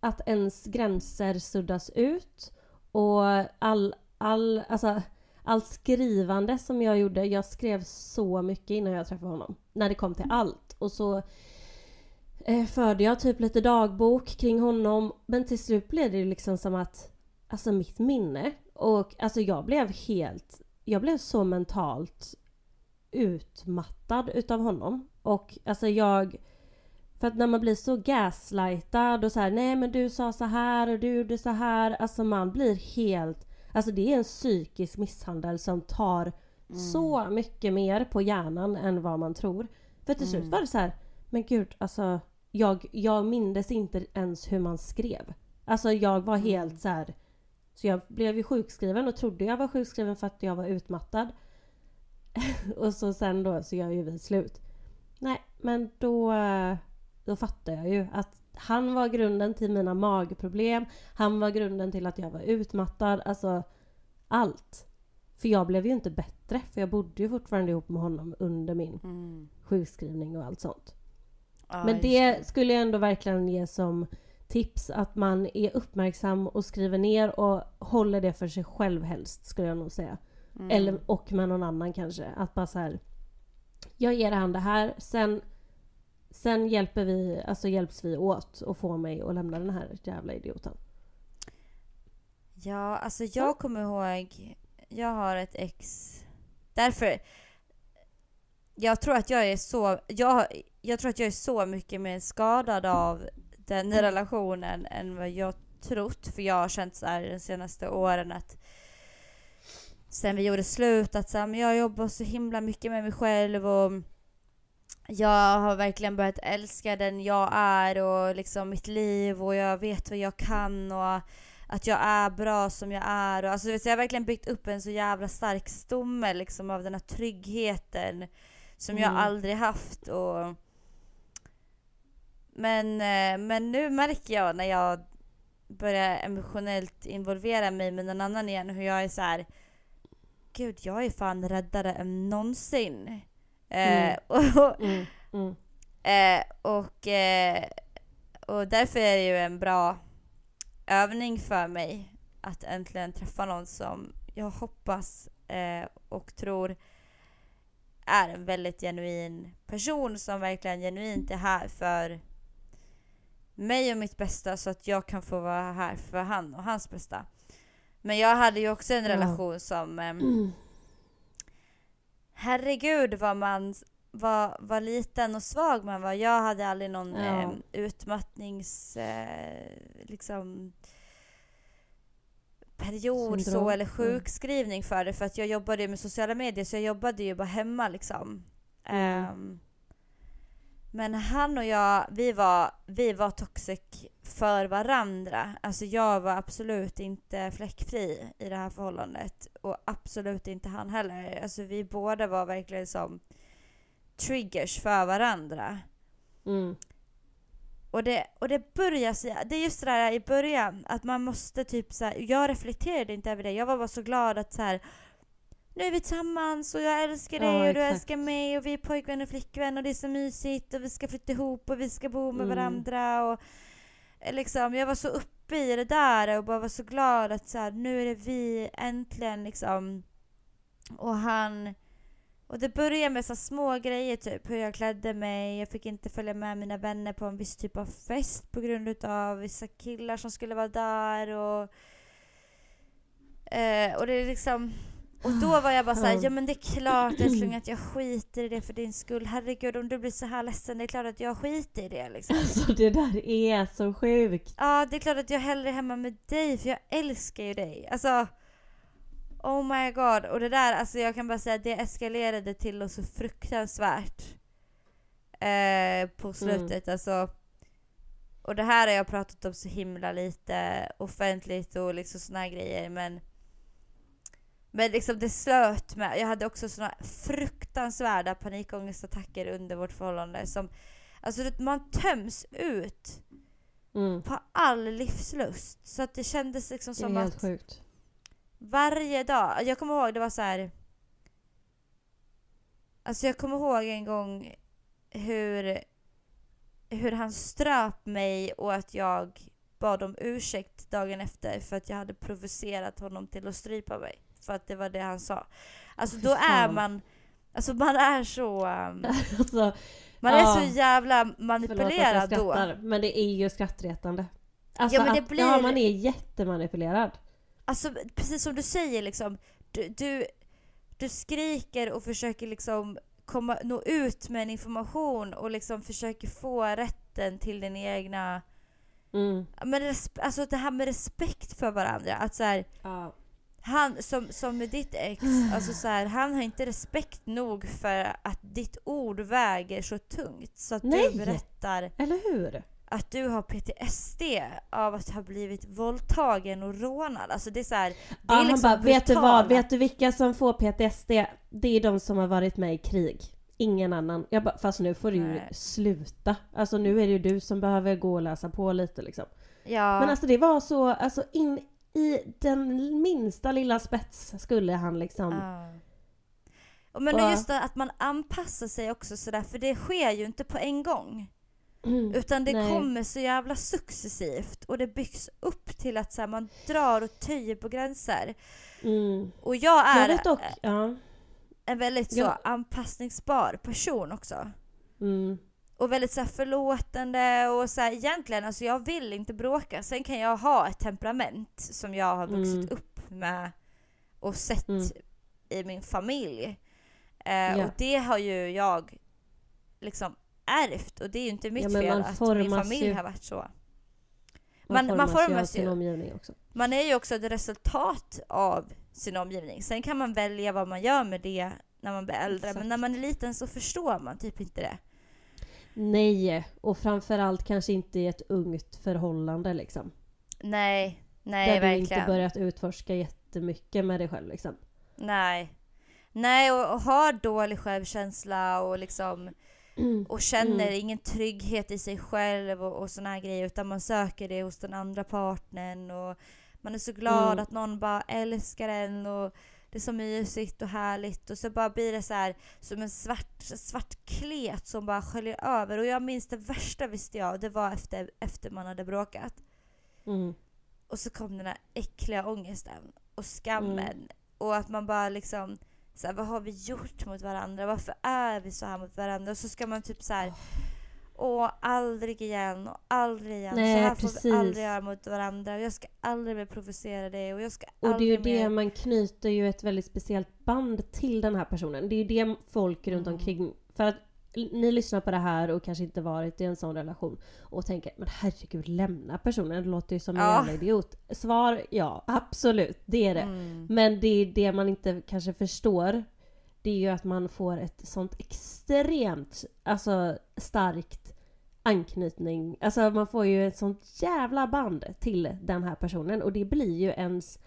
[SPEAKER 2] att ens gränser suddas ut och all, all, alltså, allt skrivande som jag gjorde, jag skrev så mycket innan jag träffade honom. När det kom till allt. Och så eh, förde jag typ lite dagbok kring honom. Men till slut blev det liksom som att, alltså mitt minne och alltså jag blev helt, jag blev så mentalt utmattad utav honom. Och alltså jag, för att när man blir så gaslightad och så här, nej men du sa så här och du gjorde så här. Alltså man blir helt, alltså det är en psykisk misshandel som tar mm. så mycket mer på hjärnan än vad man tror. För till slut mm. var det så här, men gud alltså jag, jag mindes inte ens hur man skrev. Alltså jag var mm. helt så här, så jag blev ju sjukskriven och trodde jag var sjukskriven för att jag var utmattad. [laughs] och så sen då så gör ju vi slut. Nej, men då, då fattar jag ju att han var grunden till mina magproblem. Han var grunden till att jag var utmattad. Alltså allt. För jag blev ju inte bättre. För jag bodde ju fortfarande ihop med honom under min mm. sjukskrivning och allt sånt. Ah, Men det skulle jag ändå verkligen ge som tips att man är uppmärksam och skriver ner och håller det för sig själv helst skulle jag nog säga. Mm. Eller, och med någon annan kanske. Att bara så här. Jag ger han det här, sen, sen hjälper vi, alltså hjälps vi åt att få mig att lämna den här jävla idioten.
[SPEAKER 3] Ja, alltså jag kommer ihåg, jag har ett ex, därför, jag tror att jag är så, jag, jag tror att jag är så mycket mer skadad av den relationen än vad jag trott. För jag har känt så här de senaste åren att sen vi gjorde slut att så här, men jag jobbar så himla mycket med mig själv och jag har verkligen börjat älska den jag är och liksom mitt liv och jag vet vad jag kan och att jag är bra som jag är. Och alltså, jag har verkligen byggt upp en så jävla stark stomme liksom, av den här tryggheten som mm. jag aldrig haft. Och men, eh, men nu märker jag när jag börjar emotionellt involvera mig med någon annan igen hur jag är så här. Gud, jag är fan räddare än någonsin. Eh, mm. [laughs] och, mm. Mm. Eh, och, eh, och därför är det ju en bra övning för mig att äntligen träffa någon som jag hoppas eh, och tror är en väldigt genuin person som verkligen genuint är här för mig och mitt bästa så att jag kan få vara här för han och hans bästa. Men jag hade ju också en relation ja. som... Eh, mm. Herregud vad man var, var liten och svag man var. Jag hade aldrig någon ja. eh, utmattnings... Eh, liksom period Syndrom. så eller mm. sjukskrivning för det för att jag jobbade med sociala medier så jag jobbade ju bara hemma liksom. Mm. Um, men han och jag, vi var, vi var toxic för varandra. Alltså jag var absolut inte fläckfri i det här förhållandet. Och absolut inte han heller. Alltså vi båda var verkligen som triggers för varandra. Mm. Och det, och det börjar, det är just det där i början, att man måste typ så här, jag reflekterade inte över det. Jag var bara så glad att så här, nu är vi tillsammans och jag älskar dig ja, och du älskar mig och vi är pojkvän och flickvän och det är så mysigt och vi ska flytta ihop och vi ska bo med mm. varandra och eh, liksom, jag var så uppe i det där och bara var så glad att så här, nu är det vi äntligen liksom och han och det började med så små grejer typ hur jag klädde mig, jag fick inte följa med mina vänner på en viss typ av fest på grund av vissa killar som skulle vara där och eh, och det är liksom och då var jag bara såhär, ja men det är klart älskling att jag skiter i det för din skull. Herregud om du blir så här ledsen, det är klart att jag skiter i det liksom.
[SPEAKER 2] Alltså det där är så sjukt.
[SPEAKER 3] Ja, det är klart att jag hellre är hemma med dig för jag älskar ju dig. Alltså, oh my god. Och det där, alltså jag kan bara säga att det eskalerade till något så fruktansvärt. eh, på slutet. Alltså, och det här har jag pratat om så himla lite offentligt och liksom såna här grejer men men liksom det slöt med, jag hade också såna fruktansvärda panikångestattacker under vårt förhållande som Alltså man töms ut
[SPEAKER 2] Mm.
[SPEAKER 3] på all livslust. Så att det kändes liksom som att
[SPEAKER 2] sjukt.
[SPEAKER 3] varje dag, jag kommer ihåg det var så här. Alltså jag kommer ihåg en gång hur, hur han ströp mig och att jag bad om ursäkt dagen efter för att jag hade provocerat honom till att strypa mig. För att det var det han sa. Alltså då är man, alltså man är så, um, [laughs]
[SPEAKER 2] Alltså,
[SPEAKER 3] man
[SPEAKER 2] Ja.
[SPEAKER 3] är så jävla
[SPEAKER 2] förlåt att jag
[SPEAKER 3] manipulerad då.
[SPEAKER 2] men det är ju skrattretande. Alltså
[SPEAKER 3] Ja, men det
[SPEAKER 2] att,
[SPEAKER 3] blir-
[SPEAKER 2] ja, man är jättemanipulerad.
[SPEAKER 3] Alltså precis som du säger liksom, du, du, du skriker och försöker liksom komma, nå ut med en information och liksom försöker få rätten till din egna...
[SPEAKER 2] Mm.
[SPEAKER 3] Men resp- alltså det här med respekt för varandra. Att så här,
[SPEAKER 2] Ja.
[SPEAKER 3] Han som, som med ditt ex, alltså så här, han har inte respekt nog för att ditt ord väger så tungt så att
[SPEAKER 2] Nej.
[SPEAKER 3] du berättar
[SPEAKER 2] Eller hur?
[SPEAKER 3] att du har PTSD av att ha blivit våldtagen och rånad. Alltså det är så här, det
[SPEAKER 2] Ja,
[SPEAKER 3] är liksom
[SPEAKER 2] han bara, vet du vad? Vet du vilka som får PTSD? Det är de som har varit med i krig. Ingen annan. Jag bara, fast nu får du ju sluta. Alltså nu är det ju du som behöver gå och läsa på lite liksom.
[SPEAKER 3] Ja.
[SPEAKER 2] Men alltså det var så, alltså in i den minsta lilla spets skulle han liksom...
[SPEAKER 3] Ja. Och men
[SPEAKER 2] Och-
[SPEAKER 3] just det att man anpassar sig också sådär, för det sker ju inte på en gång.
[SPEAKER 2] Mm.
[SPEAKER 3] Utan det
[SPEAKER 2] Nej.
[SPEAKER 3] kommer så jävla successivt och det byggs upp till att så här, man drar och töjer på gränser.
[SPEAKER 2] Mm.
[SPEAKER 3] Och jag är
[SPEAKER 2] Jag dock, ja.
[SPEAKER 3] en väldigt så
[SPEAKER 2] Jag-
[SPEAKER 3] anpassningsbar person också.
[SPEAKER 2] Mm.
[SPEAKER 3] Och väldigt så här förlåtande och så här, egentligen, alltså jag vill inte bråka. Sen kan jag ha ett temperament som jag har vuxit
[SPEAKER 2] Mm.
[SPEAKER 3] upp med och sett
[SPEAKER 2] Mm.
[SPEAKER 3] i min familj. Eh,
[SPEAKER 2] Ja.
[SPEAKER 3] Och det har ju jag liksom ärvt och det är ju inte mitt
[SPEAKER 2] Ja,
[SPEAKER 3] fel att min
[SPEAKER 2] formas
[SPEAKER 3] familj
[SPEAKER 2] ju.
[SPEAKER 3] har varit så.
[SPEAKER 2] Man,
[SPEAKER 3] Man- man
[SPEAKER 2] formas ju av
[SPEAKER 3] formas
[SPEAKER 2] sin omgivning också.
[SPEAKER 3] Man är ju också ett resultat av sin omgivning. Sen kan man välja vad man gör med det när man blir äldre.
[SPEAKER 2] Exakt.
[SPEAKER 3] Men när man är liten så förstår man typ inte det.
[SPEAKER 2] Nej, och framförallt kanske inte i ett ungt förhållande liksom.
[SPEAKER 3] Nej, nej
[SPEAKER 2] där du
[SPEAKER 3] verkligen.
[SPEAKER 2] inte börjat utforska jättemycket med dig själv liksom.
[SPEAKER 3] Nej. Nej, och, och har dålig självkänsla och liksom och känner
[SPEAKER 2] Mm.
[SPEAKER 3] ingen trygghet i sig själv och, och såna här grejer utan man söker det hos den andra partnern och man är så glad
[SPEAKER 2] Mm.
[SPEAKER 3] att någon bara älskar en och det är så mysigt och härligt och så bara blir det så här som en svart, svart klet som bara sköljer över och jag minns det värsta visste jag det var efter, efter man hade bråkat
[SPEAKER 2] Mm.
[SPEAKER 3] och så kom den här äckliga ångesten och skammen
[SPEAKER 2] Mm.
[SPEAKER 3] och att man bara liksom så här, vad har vi gjort mot varandra? Varför är vi så här mot varandra? Och så ska man typ så här Åh, aldrig igen och aldrig igen.
[SPEAKER 2] Nej,
[SPEAKER 3] så här får
[SPEAKER 2] precis.
[SPEAKER 3] vi aldrig göra mot varandra. Jag ska aldrig mer provocera dig och jag ska
[SPEAKER 2] Och det är ju
[SPEAKER 3] aldrig
[SPEAKER 2] det,
[SPEAKER 3] mer...
[SPEAKER 2] man knyter ju ett väldigt speciellt band till den här personen. Det är ju det folk runt
[SPEAKER 3] Mm.
[SPEAKER 2] omkring... För att ni lyssnar på det här och kanske inte varit i en sån relation och tänker men herregud lämna personen, det låter ju som en
[SPEAKER 3] Ja.
[SPEAKER 2] jävla idiot. Svar ja, absolut, det är det.
[SPEAKER 3] Mm.
[SPEAKER 2] Men det är det man inte kanske förstår. Det är ju att man får ett sånt extremt, alltså starkt anknytning. Alltså man får ju ett sånt jävla band till den här personen och det blir ju ens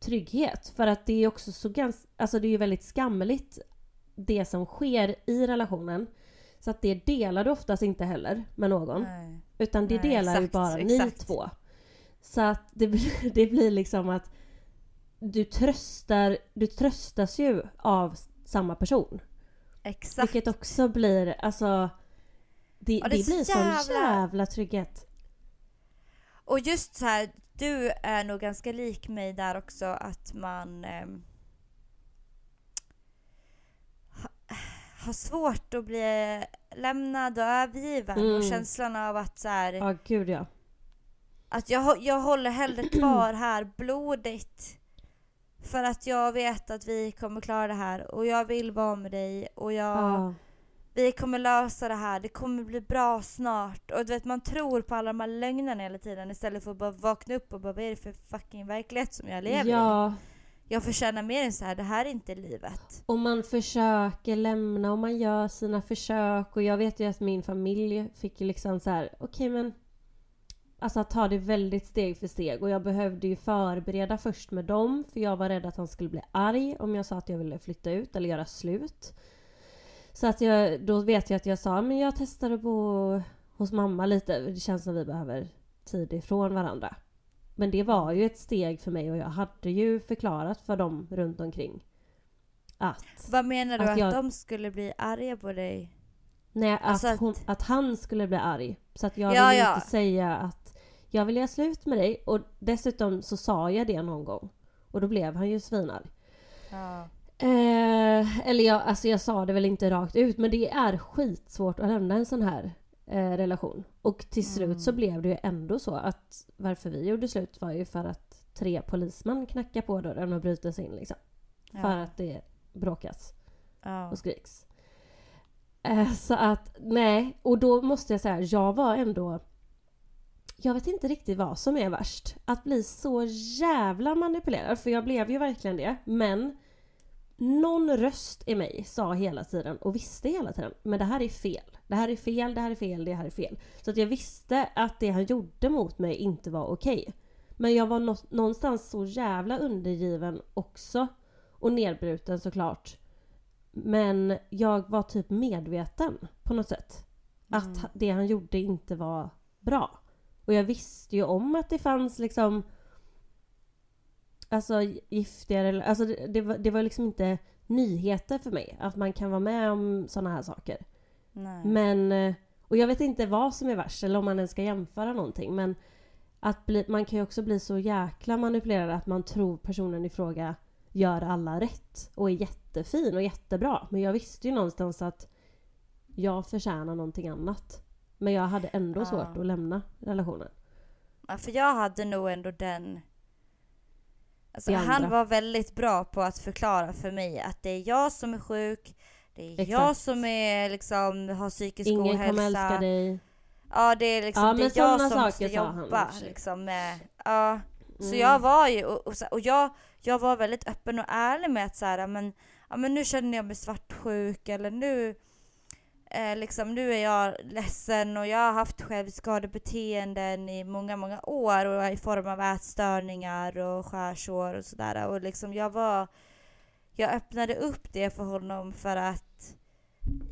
[SPEAKER 2] trygghet. För att det är också så ganska, alltså det är ju väldigt skamligt det som sker i relationen. Så att det delar du oftast inte heller med någon.
[SPEAKER 3] Nej.
[SPEAKER 2] Utan det
[SPEAKER 3] Nej,
[SPEAKER 2] delar ju
[SPEAKER 3] exakt,
[SPEAKER 2] bara ni
[SPEAKER 3] exakt.
[SPEAKER 2] två. Så att det, blir- [laughs] det blir liksom att du tröstar, du tröstas ju av samma person.
[SPEAKER 3] Exakt.
[SPEAKER 2] Vilket också blir, alltså det,
[SPEAKER 3] Ja,
[SPEAKER 2] det,
[SPEAKER 3] det är så
[SPEAKER 2] blir sån
[SPEAKER 3] jävla-
[SPEAKER 2] jävla trygghet.
[SPEAKER 3] Och just så här, du är nog ganska lik mig där också att man ha, har svårt att bli lämnad och övergiven och
[SPEAKER 2] Mm.
[SPEAKER 3] känslan av att så här,
[SPEAKER 2] Ja, gud ja.
[SPEAKER 3] att jag, jag håller hellre kvar här blodigt för att jag vet att vi kommer klara det här och jag vill vara med dig och jag,
[SPEAKER 2] Ja.
[SPEAKER 3] vi kommer lösa det här, det kommer bli bra snart. Och du vet man tror på alla de här lögnerna hela tiden istället för att bara vakna upp och bara vad är det för fucking verklighet som jag lever i?
[SPEAKER 2] ja.
[SPEAKER 3] jag förtjänar mer än så här. det här är inte livet.
[SPEAKER 2] Och man försöker lämna och man gör sina försök och jag vet ju att min familj fick liksom så här, okej okay, men Alltså att ta det väldigt steg för steg och jag behövde ju förbereda först med dem för jag var rädd att han skulle bli arg om jag sa att jag ville flytta ut eller göra slut. Så att jag, då vet jag att jag sa men jag testade på hos mamma lite. Det känns som vi behöver tid ifrån varandra. Men det var ju ett steg för mig och jag hade ju förklarat för dem runt omkring att...
[SPEAKER 3] Vad menar du? Att,
[SPEAKER 2] att
[SPEAKER 3] jag, de skulle bli arga på dig?
[SPEAKER 2] Nej, alltså att, hon, att, han skulle bli arg. Så att jag ja, ville ja. inte säga att jag vill göra slut med dig. Och dessutom så sa jag det någon gång. Och då blev han ju svinarg. Ja. Eh, eller jag, alltså jag sa det väl inte rakt ut men det är skitsvårt att lämna en sån här eh, relation. Och till slut mm. så blev det ju ändå så att varför vi gjorde slut var ju för att tre polismän knackade på dörren och bryter sig in liksom. Ja. För att det bråkas ja. och skriks. Eh, så att nej, och då måste jag säga, jag var ändå jag vet inte riktigt vad som är värst. Att bli så jävla manipulerad, för jag blev ju verkligen det. Men någon röst i mig sa hela tiden och visste hela tiden, men det här är fel. Det här är fel, det här är fel, det här är fel. Så att jag visste att det han gjorde mot mig inte var okej. Okay. Men jag var nå någonstans så jävla undergiven också. Och nedbruten såklart. Men jag var typ medveten på något sätt. Mm. Att det han gjorde inte var bra. Och jag visste ju om att det fanns liksom Alltså giftigare, alltså det, det, var, det var liksom inte nyheter för mig att man kan vara med om sådana här saker. Nej. Men, eh, och jag vet inte vad som är värst eller om man ens ska jämföra någonting men att bli, man kan ju också bli så jäkla manipulerad att man tror personen i fråga gör alla rätt och är jättefin och jättebra. Men jag visste ju någonstans att jag förtjänar någonting annat. Men jag hade ändå ja. svårt att lämna relationen.
[SPEAKER 3] Ja, för jag hade nog ändå den... Alltså, han var väldigt bra på att förklara för mig att det är jag som är sjuk, det är Exakt. jag som är, liksom, har psykisk
[SPEAKER 2] Ingen
[SPEAKER 3] ohälsa.
[SPEAKER 2] Ingen kommer älska dig.
[SPEAKER 3] Ja, det är liksom
[SPEAKER 2] ja,
[SPEAKER 3] det är jag som måste jobba. Liksom, med, ja. Så mm. jag var ju, och, och, och, jag, jag var väldigt öppen och ärlig med att så här, men, ja, men nu känner jag mig svartsjuk eller nu eh, liksom, nu är jag ledsen och jag har haft självskadebeteenden i många, många år och i form av ätstörningar och skärsår och sådär. Och liksom jag var... Jag öppnade upp det för honom för att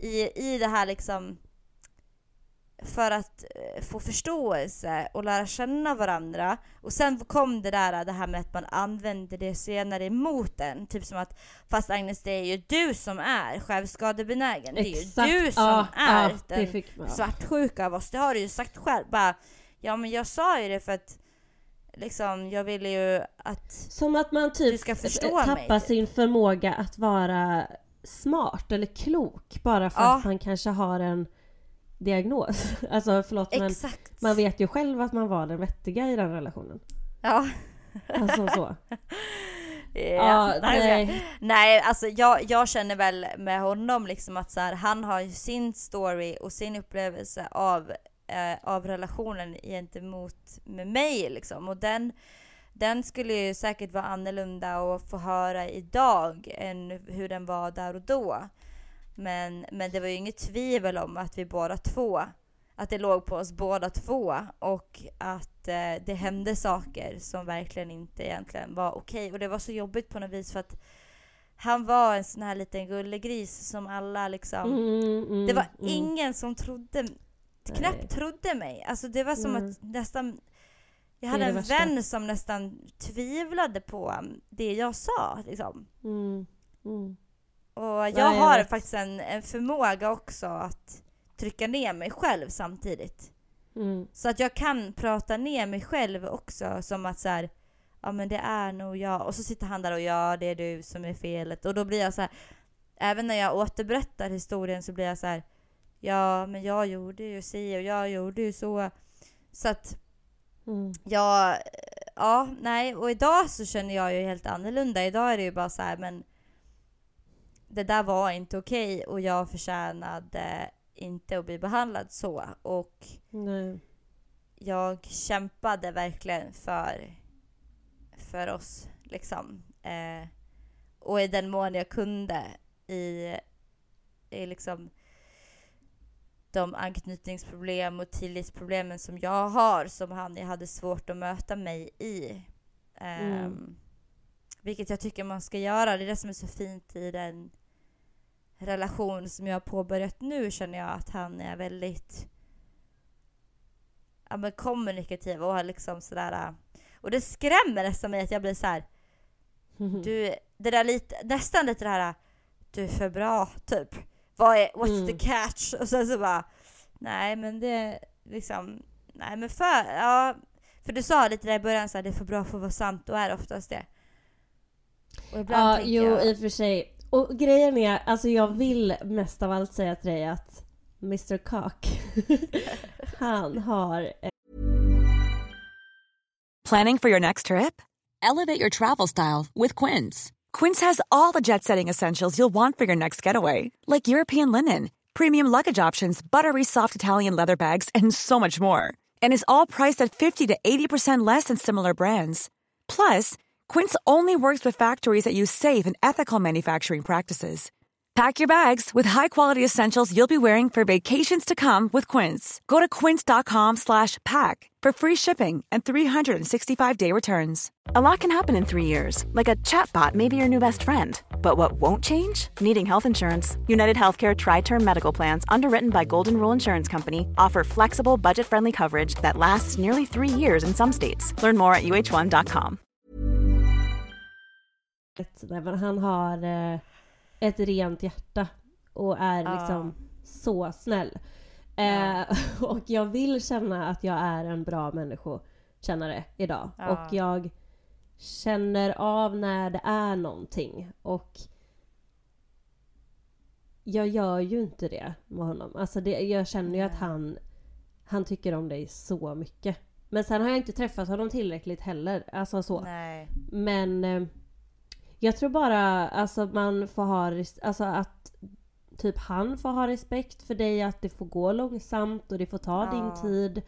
[SPEAKER 3] i, i det här liksom för att eh, få förståelse och lära känna varandra. Och sen kom det där det här med att man använder det senare emot en. Typ som att fast Agnes det är ju du som är självskadebenägen. Exakt. Det är ju du som ja, är ja, den svartsjuka av oss. Det har du ju sagt själv. Bara, ja men jag sa ju det för att liksom jag ville ju att
[SPEAKER 2] Som att man typ du ska förstå tappar mig. sin förmåga att vara smart eller klok bara för ja. att man kanske har en diagnos. [laughs] Alltså förlåt Exakt. men man vet ju själv att man var den vettiga i den relationen.
[SPEAKER 3] Ja.
[SPEAKER 2] Alltså så. [laughs]
[SPEAKER 3] Ja, ja, nej. nej, alltså jag, jag känner väl med honom liksom att så här, han har ju sin story och sin upplevelse av, eh, av relationen gentemot med mig liksom. Och den, den skulle ju säkert vara annorlunda att få höra idag än hur den var där och då. Men, men det var ju inget tvivel om att vi båda två, att det låg på oss båda två och att eh, det hände saker som verkligen inte egentligen var okej. Okay. Och det var så jobbigt på något vis för att han var en sån här liten gullegris som alla liksom... Mm, mm, det var mm. ingen som trodde, knappt Nej. trodde mig. Alltså det var som att nästan... Jag hade en värsta. vän som nästan tvivlade på det jag sa. Liksom. Och jag, ja, jag har vet. faktiskt en, en förmåga också att trycka ner mig själv samtidigt. Mm. Så att jag kan prata ner mig själv också som att så här, ja men det är nog jag. Och så sitter han där och ja det är du som är felet. Och då blir jag så här, även när jag återberättar historien så blir jag så här, ja men jag gjorde ju si och jag gjorde ju så. Så att mm. jag, ja nej och idag så känner jag ju helt annorlunda. Idag är det ju bara så här, men det där var inte okej okay och jag förtjänade inte att bli behandlad så. Och Nej. jag kämpade verkligen för, för oss. Liksom. Eh, och i den mån jag kunde i, i liksom de anknytningsproblem och tillitsproblemen som jag har som han jag hade svårt att möta mig i. Um, mm. Vilket jag tycker man ska göra. Det är det som är så fint i den relation som jag har påbörjat nu känner jag att han är väldigt ja, men kommunikativ och har liksom sådär och det skrämmer nästan mig att jag blir så här. [laughs] Du, det där lite, nästan lite det här du är för bra typ. Vad är, what's mm. the catch? Och sen så bara, nej men det liksom, nej men för, ja, för du sa lite där i början så här, det är för bra för att vara sant, då är det oftast det.
[SPEAKER 2] Och ibland ja, jo jag, i och för sig. Och grejen är, alltså jag vill mest av allt säga till dig att Mr Cock, [laughs] han har... Eh,
[SPEAKER 4] Planning for your next trip? Elevate your travel style with Quince. Quince has all the jet-setting essentials you'll want for your next getaway. Like European linen, premium luggage options, buttery soft Italian leather bags, and so much more. And is all priced at 50 to 80% less than similar brands. Plus, Quince only works with factories that use safe and ethical manufacturing practices. Pack your bags with high-quality essentials you'll be wearing for vacations to come with Quince. Go to quince.com/pack for free shipping and 365-day returns. A lot can happen in 3 years. Like a chatbot may be your new best friend. But what won't change? Needing health insurance. United Healthcare tri-term medical plans underwritten by Golden Rule Insurance Company offer flexible, budget-friendly coverage that lasts nearly 3 years in some states. Learn more at uh1.com.
[SPEAKER 2] Han har eh, ett rent hjärta och är liksom så snäll. Eh, [laughs] och jag vill känna att jag är en bra människokännare idag. Ja. Och jag känner av när det är någonting. Och jag gör ju inte det med honom. Alltså det, jag känner ju att han, han tycker om dig så mycket. Men sen har jag inte träffat honom tillräckligt heller. Alltså så.
[SPEAKER 3] Nej.
[SPEAKER 2] Men eh, jag tror bara alltså man får ha, alltså att typ han får ha respekt för dig, att det får gå långsamt och det får ta ja. din tid.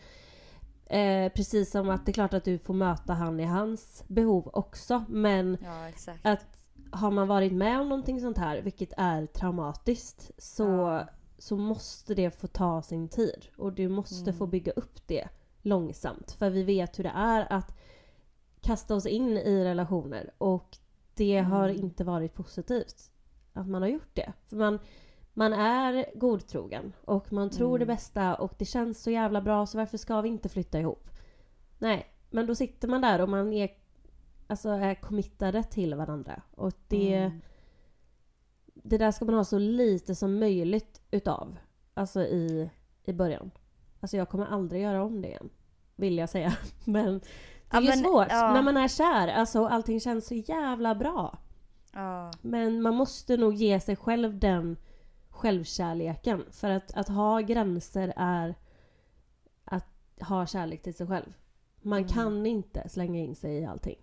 [SPEAKER 2] Eh, precis som att det är klart att du får möta han i hans behov också. Men
[SPEAKER 3] ja,
[SPEAKER 2] att har man varit med om någonting sånt här, vilket är traumatiskt, så, ja. så måste det få ta sin tid. Och du måste mm. få bygga upp det långsamt. För vi vet hur det är att kasta oss in i relationer och det mm. har inte varit positivt att man har gjort det. För man, man är godtrogen och man tror mm. det bästa och det känns så jävla bra så varför ska vi inte flytta ihop? Nej, men då sitter man där och man är, alltså är committade till varandra. Och det, mm. det där ska man ha så lite som möjligt utav. Alltså i, i början. Alltså jag kommer aldrig göra om det igen. Vill jag säga. [laughs] Men det är ja, ju svårt ja. när man är kär. Alltså allting känns så jävla bra.
[SPEAKER 3] Ja.
[SPEAKER 2] Men man måste nog ge sig själv den självkärleken. För att, att ha gränser är att ha kärlek till sig själv. Man mm. kan inte slänga in sig i allting.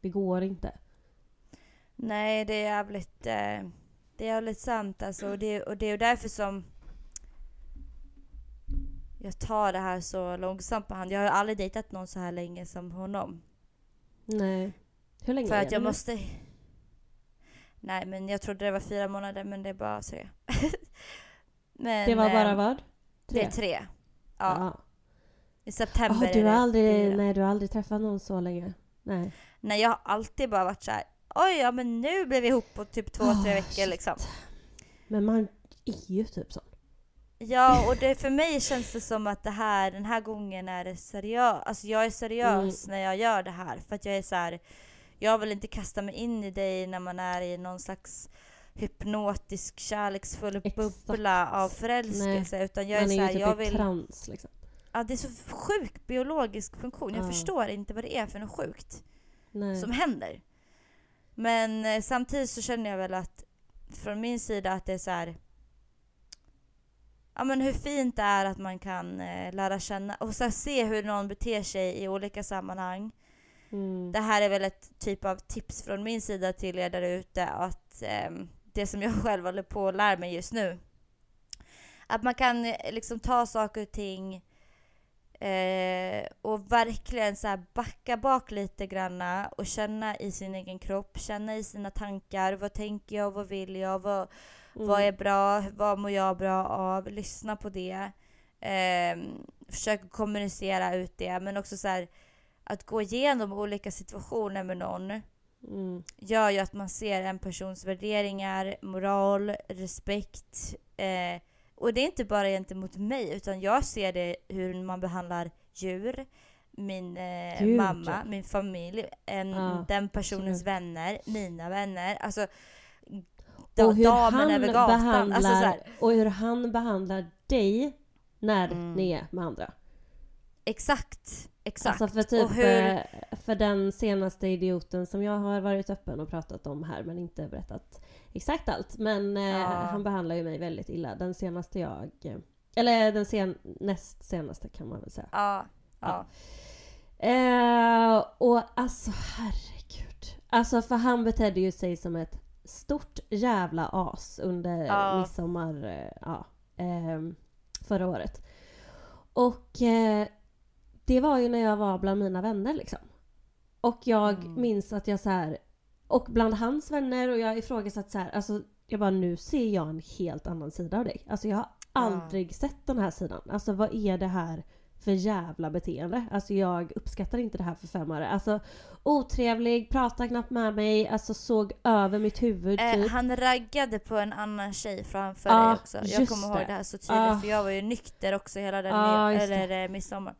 [SPEAKER 2] Det går inte.
[SPEAKER 3] Nej, det är jävligt, eh, det är jävligt sant alltså. Och det, och det är därför som jag tar det här så långsamt på hand. Jag har aldrig dejtat någon så här länge som honom.
[SPEAKER 2] Nej. Hur länge
[SPEAKER 3] För att jag måste... Nej men jag trodde det var fyra månader men det är bara tre. [laughs]
[SPEAKER 2] men, det var bara eh, vad?
[SPEAKER 3] Tre? Det är tre. Ja. Aha. I september
[SPEAKER 2] oh, du har aldrig, Nej du har aldrig träffat någon så länge? Nej.
[SPEAKER 3] Nej jag har alltid bara varit så här. Oj ja men nu blev vi ihop på typ två, oh, tre veckor shit. liksom.
[SPEAKER 2] Men man är ju typ sån.
[SPEAKER 3] Ja, och det, för mig känns det som att det här, den här gången är det seriöst. Alltså jag är seriös mm. när jag gör det här. För att jag är så här, jag vill inte kasta mig in i dig när man är i någon slags hypnotisk, kärleksfull Exakt. bubbla av förälskelse. Nej. Utan jag är, är så här, typ jag vill...
[SPEAKER 2] trans liksom.
[SPEAKER 3] Ja, det är så sjuk biologisk funktion. Jag ja. förstår inte vad det är för något sjukt Nej. som händer. Men eh, samtidigt så känner jag väl att från min sida att det är så här, ja, men hur fint det är att man kan eh, lära känna och så se hur någon beter sig i olika sammanhang. Mm. Det här är väl ett typ av tips från min sida till er där ute att eh, det som jag [laughs] själv håller på att lära mig just nu. Att man kan eh, liksom ta saker och ting Eh, och verkligen så här backa bak lite granna och känna i sin egen kropp, känna i sina tankar. Vad tänker jag? Vad vill jag? Vad,
[SPEAKER 2] Mm.
[SPEAKER 3] vad är bra? Vad mår jag bra av? Lyssna på det. Eh, försök kommunicera ut det. Men också så här, att gå igenom olika situationer med någon
[SPEAKER 2] Mm.
[SPEAKER 3] gör ju att man ser en persons värderingar, moral, respekt. Eh, och det är inte bara gentemot mig, utan jag ser det hur man behandlar djur, min eh, mamma, min familj, en,
[SPEAKER 2] Ja,
[SPEAKER 3] den personens
[SPEAKER 2] absolut.
[SPEAKER 3] vänner, mina vänner. Alltså,
[SPEAKER 2] Och
[SPEAKER 3] da,
[SPEAKER 2] hur
[SPEAKER 3] damen
[SPEAKER 2] han
[SPEAKER 3] över gatan.
[SPEAKER 2] behandlar,
[SPEAKER 3] Alltså, så här,
[SPEAKER 2] och hur han behandlar dig när
[SPEAKER 3] Mm.
[SPEAKER 2] ni är med andra.
[SPEAKER 3] exakt, exakt.
[SPEAKER 2] Alltså för typ
[SPEAKER 3] och hur,
[SPEAKER 2] eh, för den senaste idioten som jag har varit öppen och pratat om här men inte berättat exakt allt. Men eh,
[SPEAKER 3] Ja.
[SPEAKER 2] han behandlar ju mig väldigt illa. Den senaste jag... eh, Eller den sen, näst senaste kan man väl säga.
[SPEAKER 3] ja, ja.
[SPEAKER 2] Eh, och alltså herregud. Alltså för han betedde ju sig som ett stort jävla as under
[SPEAKER 3] Ja.
[SPEAKER 2] midsommar eh, ja, ehm, förra året. Och eh, det var ju när jag var bland mina vänner liksom. Och jag
[SPEAKER 3] Mm.
[SPEAKER 2] minns att jag så här och bland hans vänner och jag ifrågasatt så här, alltså jag bara nu ser jag en helt annan sida av dig. Alltså jag har aldrig sett den här sidan. Alltså vad är det här för jävla beteende? Alltså jag uppskattar inte det här för fem öre. Alltså otrevlig, pratade knappt med mig, alltså såg över mitt huvud
[SPEAKER 3] Eh,
[SPEAKER 2] typ.
[SPEAKER 3] han raggade på en annan tjej framför
[SPEAKER 2] Ja,
[SPEAKER 3] dig också. Jag kommer ihåg det här så tydligt
[SPEAKER 2] Ah.
[SPEAKER 3] för jag var ju nykter också hela den
[SPEAKER 2] det.
[SPEAKER 3] eller, eh, midsommar.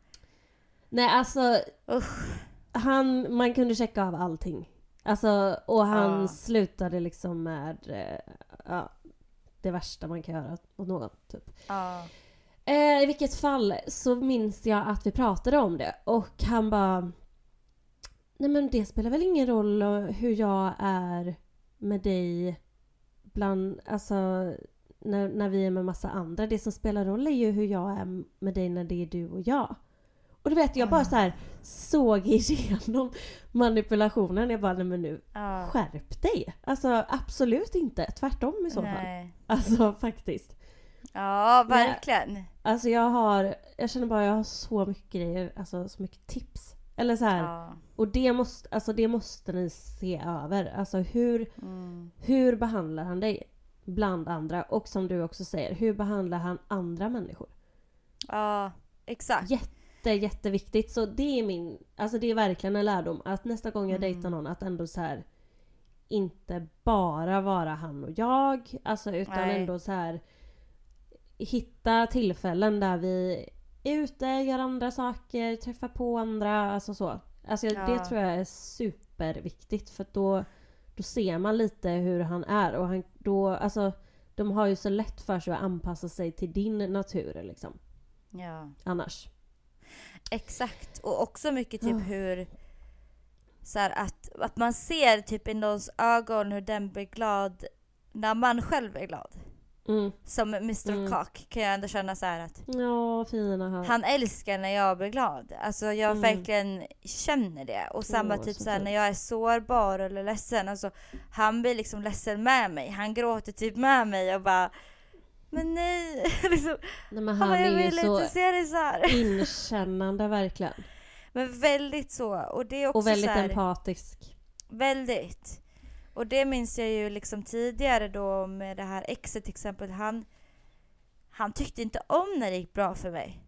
[SPEAKER 2] Nej alltså
[SPEAKER 3] Usch.
[SPEAKER 2] han, man kunde checka av allting. Alltså, och han
[SPEAKER 3] Ja.
[SPEAKER 2] slutade liksom med eh, ja, det värsta man kan göra åt någon. Typ.
[SPEAKER 3] Ja.
[SPEAKER 2] Eh, I vilket fall så minns jag att vi pratade om det och han bara Nej men det spelar väl ingen roll hur jag är med dig bland, alltså när, när vi är med massa andra. Det som spelar roll är ju hur jag är med dig när det är du och jag. Och du vet jag bara så här såg [laughs] igenom manipulationen. Jag bara nej men nu skärp dig. Alltså absolut inte. Tvärtom i så fall.
[SPEAKER 3] Nej.
[SPEAKER 2] Alltså faktiskt.
[SPEAKER 3] Ja, verkligen.
[SPEAKER 2] Alltså jag har, jag känner bara jag har så mycket grejer, alltså så mycket tips. Eller så här,
[SPEAKER 3] Ja.
[SPEAKER 2] och det måste, alltså det måste ni se över. Alltså hur,
[SPEAKER 3] Mm.
[SPEAKER 2] hur behandlar han dig? Bland andra. Och som du också säger, hur behandlar han andra människor?
[SPEAKER 3] ja, exakt.
[SPEAKER 2] Jätte, jätteviktigt. Så det är min, alltså det är verkligen en lärdom. Att nästa gång jag
[SPEAKER 3] Mm.
[SPEAKER 2] dejtar någon, att ändå så här inte bara vara han och jag. Alltså utan
[SPEAKER 3] Nej.
[SPEAKER 2] ändå så här hitta tillfällen där vi är ute, gör andra saker, träffar på andra, alltså så. Alltså jag- det
[SPEAKER 3] Ja.
[SPEAKER 2] tror jag är superviktigt för då, då ser man lite hur han är och han, då, alltså de har ju så lätt för sig att anpassa sig till din natur liksom.
[SPEAKER 3] Ja.
[SPEAKER 2] Annars.
[SPEAKER 3] Exakt. Och också mycket typ
[SPEAKER 2] Ja.
[SPEAKER 3] hur så här, att, att man ser typ i någons ögon hur den blir glad när man själv är glad.
[SPEAKER 2] Mm.
[SPEAKER 3] Som Mr
[SPEAKER 2] Mm.
[SPEAKER 3] Cock kan jag ändå känna så att
[SPEAKER 2] Ja, fina han.
[SPEAKER 3] han älskar när jag blir glad. Alltså jag
[SPEAKER 2] Mm.
[SPEAKER 3] verkligen känner det. Och samma
[SPEAKER 2] Åh,
[SPEAKER 3] typ
[SPEAKER 2] så
[SPEAKER 3] så här, när jag är sårbar eller ledsen. Alltså, han blir liksom ledsen med mig. Han gråter typ med mig och bara Men nej! [laughs] liksom,
[SPEAKER 2] Nej, men
[SPEAKER 3] han
[SPEAKER 2] han
[SPEAKER 3] bara, jag vill inte se dig så här. [laughs]
[SPEAKER 2] inkännande verkligen.
[SPEAKER 3] Men väldigt så. Och det är också
[SPEAKER 2] Och väldigt
[SPEAKER 3] så här,
[SPEAKER 2] empatisk.
[SPEAKER 3] Väldigt. Och det minns jag ju liksom tidigare då med det här exet till exempel. Han, han tyckte inte om när det gick bra för mig.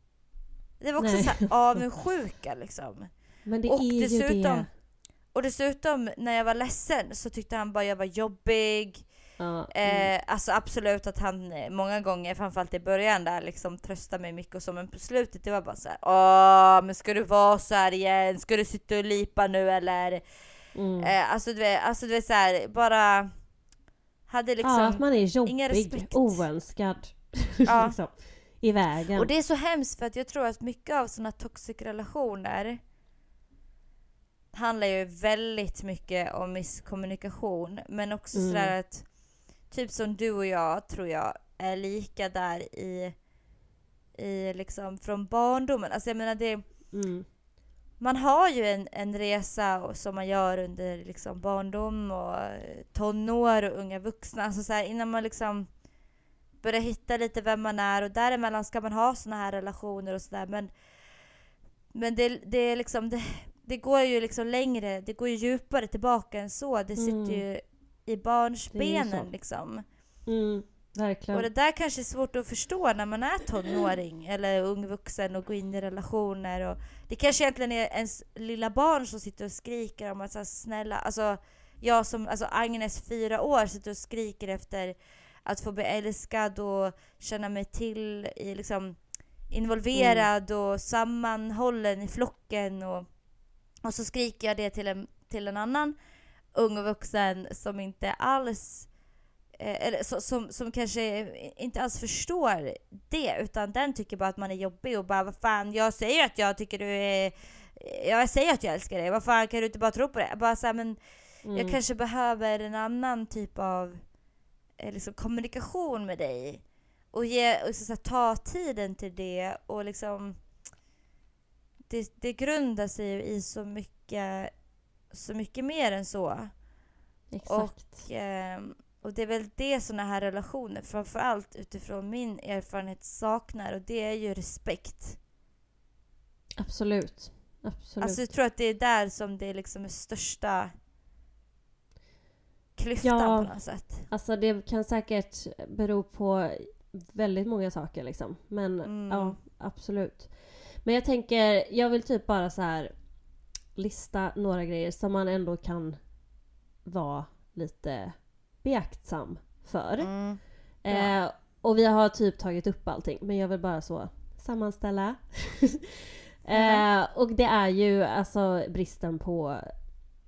[SPEAKER 3] Det var också
[SPEAKER 2] Nej.
[SPEAKER 3] så här avundsjuka liksom.
[SPEAKER 2] Men det
[SPEAKER 3] Och
[SPEAKER 2] är ju
[SPEAKER 3] dessutom-
[SPEAKER 2] det.
[SPEAKER 3] Och dessutom när jag var ledsen så tyckte han bara jag var jobbig.
[SPEAKER 2] Ja, mm.
[SPEAKER 3] Eh, alltså absolut att han eh, många gånger, framförallt i början där, liksom tröstade mig mycket och så. Men på slutet det var bara så här: Åh, men ska du vara så här igen? Ska du sitta och lipa nu eller?
[SPEAKER 2] Mm.
[SPEAKER 3] Eh, alltså du vet, alltså, du vet så här, bara hade liksom...
[SPEAKER 2] ja, att man är
[SPEAKER 3] ingen
[SPEAKER 2] jobbig,
[SPEAKER 3] respekt.
[SPEAKER 2] oönskad. [laughs]
[SPEAKER 3] Ja.
[SPEAKER 2] liksom, I vägen.
[SPEAKER 3] Och det är så hemskt för att jag tror att mycket av sådana toxic relationer handlar ju väldigt mycket om misskommunikation. Men också
[SPEAKER 2] Mm.
[SPEAKER 3] sådär att, typ som du och jag tror jag är lika där i, i liksom från barndomen. Alltså jag menar det,
[SPEAKER 2] Mm.
[SPEAKER 3] Man har ju en, en resa som man gör under liksom barndom och eh, tonår och unga vuxna. Alltså så här, innan man liksom börjar hitta lite vem man är och däremellan ska man ha såna här relationer och sådär. Men Men det, det är liksom, det, det går ju liksom längre, det går ju djupare tillbaka än så. Det sitter
[SPEAKER 2] Mm.
[SPEAKER 3] ju i barnsbenen liksom.
[SPEAKER 2] Mm, verkligen.
[SPEAKER 3] Och det där kanske är svårt att förstå när man är tonåring eller ung vuxen och går in i relationer. Och det kanske egentligen är ens lilla barn som sitter och skriker om att så här, snälla, alltså jag som, alltså Agnes fyra år sitter och skriker efter att få bli älskad och känna mig till, i liksom involverad och sammanhållen i flocken och, och så skriker jag det till en, till en annan ung vuxen som inte alls eller så, som, som kanske inte alls förstår det utan den tycker bara att man är jobbig och bara vad fan jag säger att jag tycker du är jag säger att jag älskar dig, vad fan kan du inte bara tro på det? Bara så här, men
[SPEAKER 2] Mm.
[SPEAKER 3] jag kanske behöver en annan typ av eh, liksom, kommunikation med dig. Och, ge, och så, så här, ta tiden till det och liksom det, det grundar sig ju i så mycket, så mycket mer än så.
[SPEAKER 2] Exakt.
[SPEAKER 3] Ehm, och det är väl det sådana här relationer, framförallt utifrån min erfarenhet, saknar och det är ju respekt.
[SPEAKER 2] Absolut. Absolut.
[SPEAKER 3] Alltså jag tror att det är där som det liksom är största klyftan
[SPEAKER 2] Ja.
[SPEAKER 3] på något sätt.
[SPEAKER 2] Alltså det kan säkert bero på väldigt många saker liksom. Men
[SPEAKER 3] Mm.
[SPEAKER 2] ja, absolut. Men jag tänker, jag vill typ bara så här lista några grejer som man ändå kan vara lite beaktsam för.
[SPEAKER 3] Mm.
[SPEAKER 2] Eh, och vi har typ tagit upp allting men jag vill bara så sammanställa. [laughs] eh, och det är ju alltså bristen på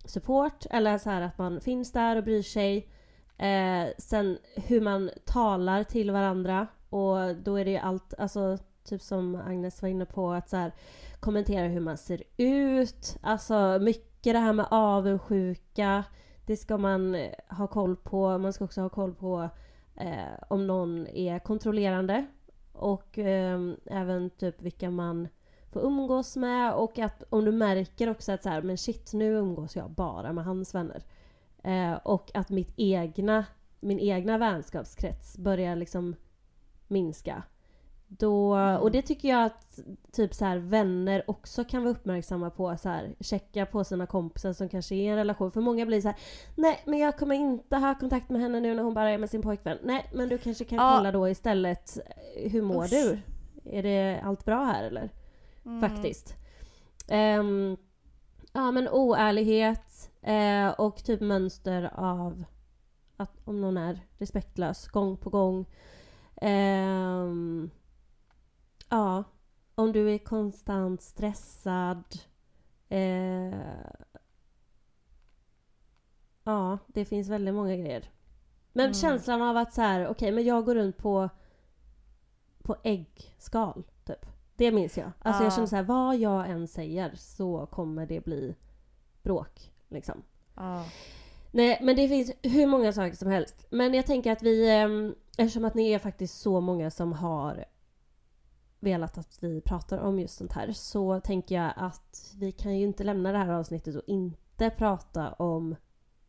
[SPEAKER 2] support eller så här att man finns där och bryr sig. Eh, sen hur man talar till varandra och då är det ju allt, alltså typ som Agnes var inne på att så här, kommentera hur man ser ut. Alltså mycket det här med avundsjuka. Det ska man eh, ha koll på. Man ska också ha koll på eh, om någon är kontrollerande. Och eh, även typ vilka man får umgås med och att om du märker också att så här, men shit nu umgås jag bara med hans vänner. Eh, och att mitt egna, min egna vänskapskrets börjar liksom minska. Då, och det tycker jag att typ så här, vänner också kan vara uppmärksamma på. Så här, checka på sina kompisar som kanske är i en relation. För många blir så här, nej men jag kommer inte ha kontakt med henne nu när hon bara är med sin pojkvän. Nej men du kanske kan
[SPEAKER 3] Ja.
[SPEAKER 2] kolla då istället, eh, hur mår
[SPEAKER 3] Usch.
[SPEAKER 2] du? Är det allt bra här eller?
[SPEAKER 3] Mm.
[SPEAKER 2] Faktiskt. Ehm, ja men oärlighet eh, och typ mönster av att om någon är respektlös gång på gång. Ehm, ja, om du är konstant stressad. Eh, ja, det finns väldigt många grejer. Men
[SPEAKER 3] Mm.
[SPEAKER 2] känslan av att så här, okej men jag går runt på på äggskal typ. Det minns jag. Alltså jag
[SPEAKER 3] Ja.
[SPEAKER 2] känner så här, vad jag än säger så kommer det bli bråk. Liksom.
[SPEAKER 3] Ja.
[SPEAKER 2] Nej, men det finns hur många saker som helst. Men jag tänker att vi, ehm, eftersom att ni är faktiskt så många som har velat att vi pratar om just sånt här, så tänker jag att vi kan ju inte lämna det här avsnittet och inte prata om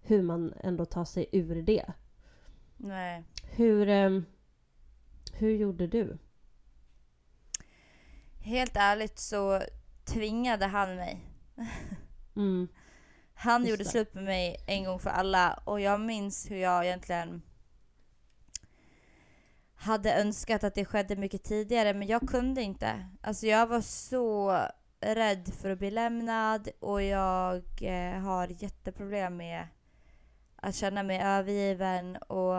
[SPEAKER 2] hur man ändå tar sig ur det.
[SPEAKER 3] Nej.
[SPEAKER 2] Hur, ehm, hur gjorde du?
[SPEAKER 3] Helt ärligt så tvingade han mig.
[SPEAKER 2] Mm.
[SPEAKER 3] Han
[SPEAKER 2] Just
[SPEAKER 3] gjorde
[SPEAKER 2] det.
[SPEAKER 3] slut med mig en gång för alla och jag minns hur jag egentligen hade önskat att det skedde mycket tidigare men jag kunde inte. Alltså jag var så rädd för att bli lämnad och jag eh, har jätteproblem med att känna mig övergiven och,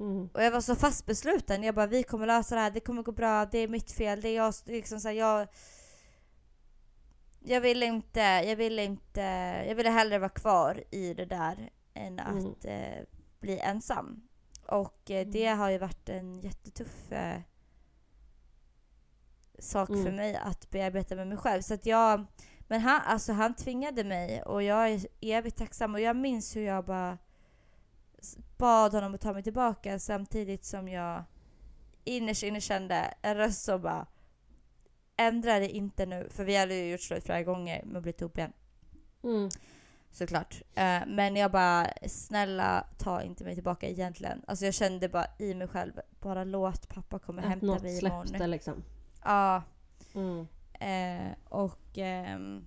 [SPEAKER 2] Mm.
[SPEAKER 3] och jag var så fast besluten. Jag bara vi kommer lösa det här, det kommer gå bra, det är mitt fel, det är jag, liksom så här, jag jag ville inte, jag ville inte, jag ville hellre vara kvar i det där än
[SPEAKER 2] Mm.
[SPEAKER 3] att eh, bli ensam. Och eh, det har ju varit en jättetuff eh, sak för
[SPEAKER 2] Mm.
[SPEAKER 3] mig att bearbeta med mig själv. Så att jag, men han, alltså han tvingade mig och jag är evigt tacksam och jag minns hur jag bara bad honom att ta mig tillbaka samtidigt som jag innerst inne kände en röst som bara ändra det inte nu. För vi hade ju gjort slut flera gånger med att bli ihop igen.
[SPEAKER 2] Mm.
[SPEAKER 3] Såklart. Eh, men jag bara, snälla ta inte mig tillbaka egentligen. Alltså jag kände bara i mig själv, bara låt pappa komma och
[SPEAKER 2] Att
[SPEAKER 3] hämta
[SPEAKER 2] något
[SPEAKER 3] mig
[SPEAKER 2] släppte
[SPEAKER 3] imorgon.
[SPEAKER 2] liksom.
[SPEAKER 3] Ja.
[SPEAKER 2] Mm.
[SPEAKER 3] Eh, och, ehm,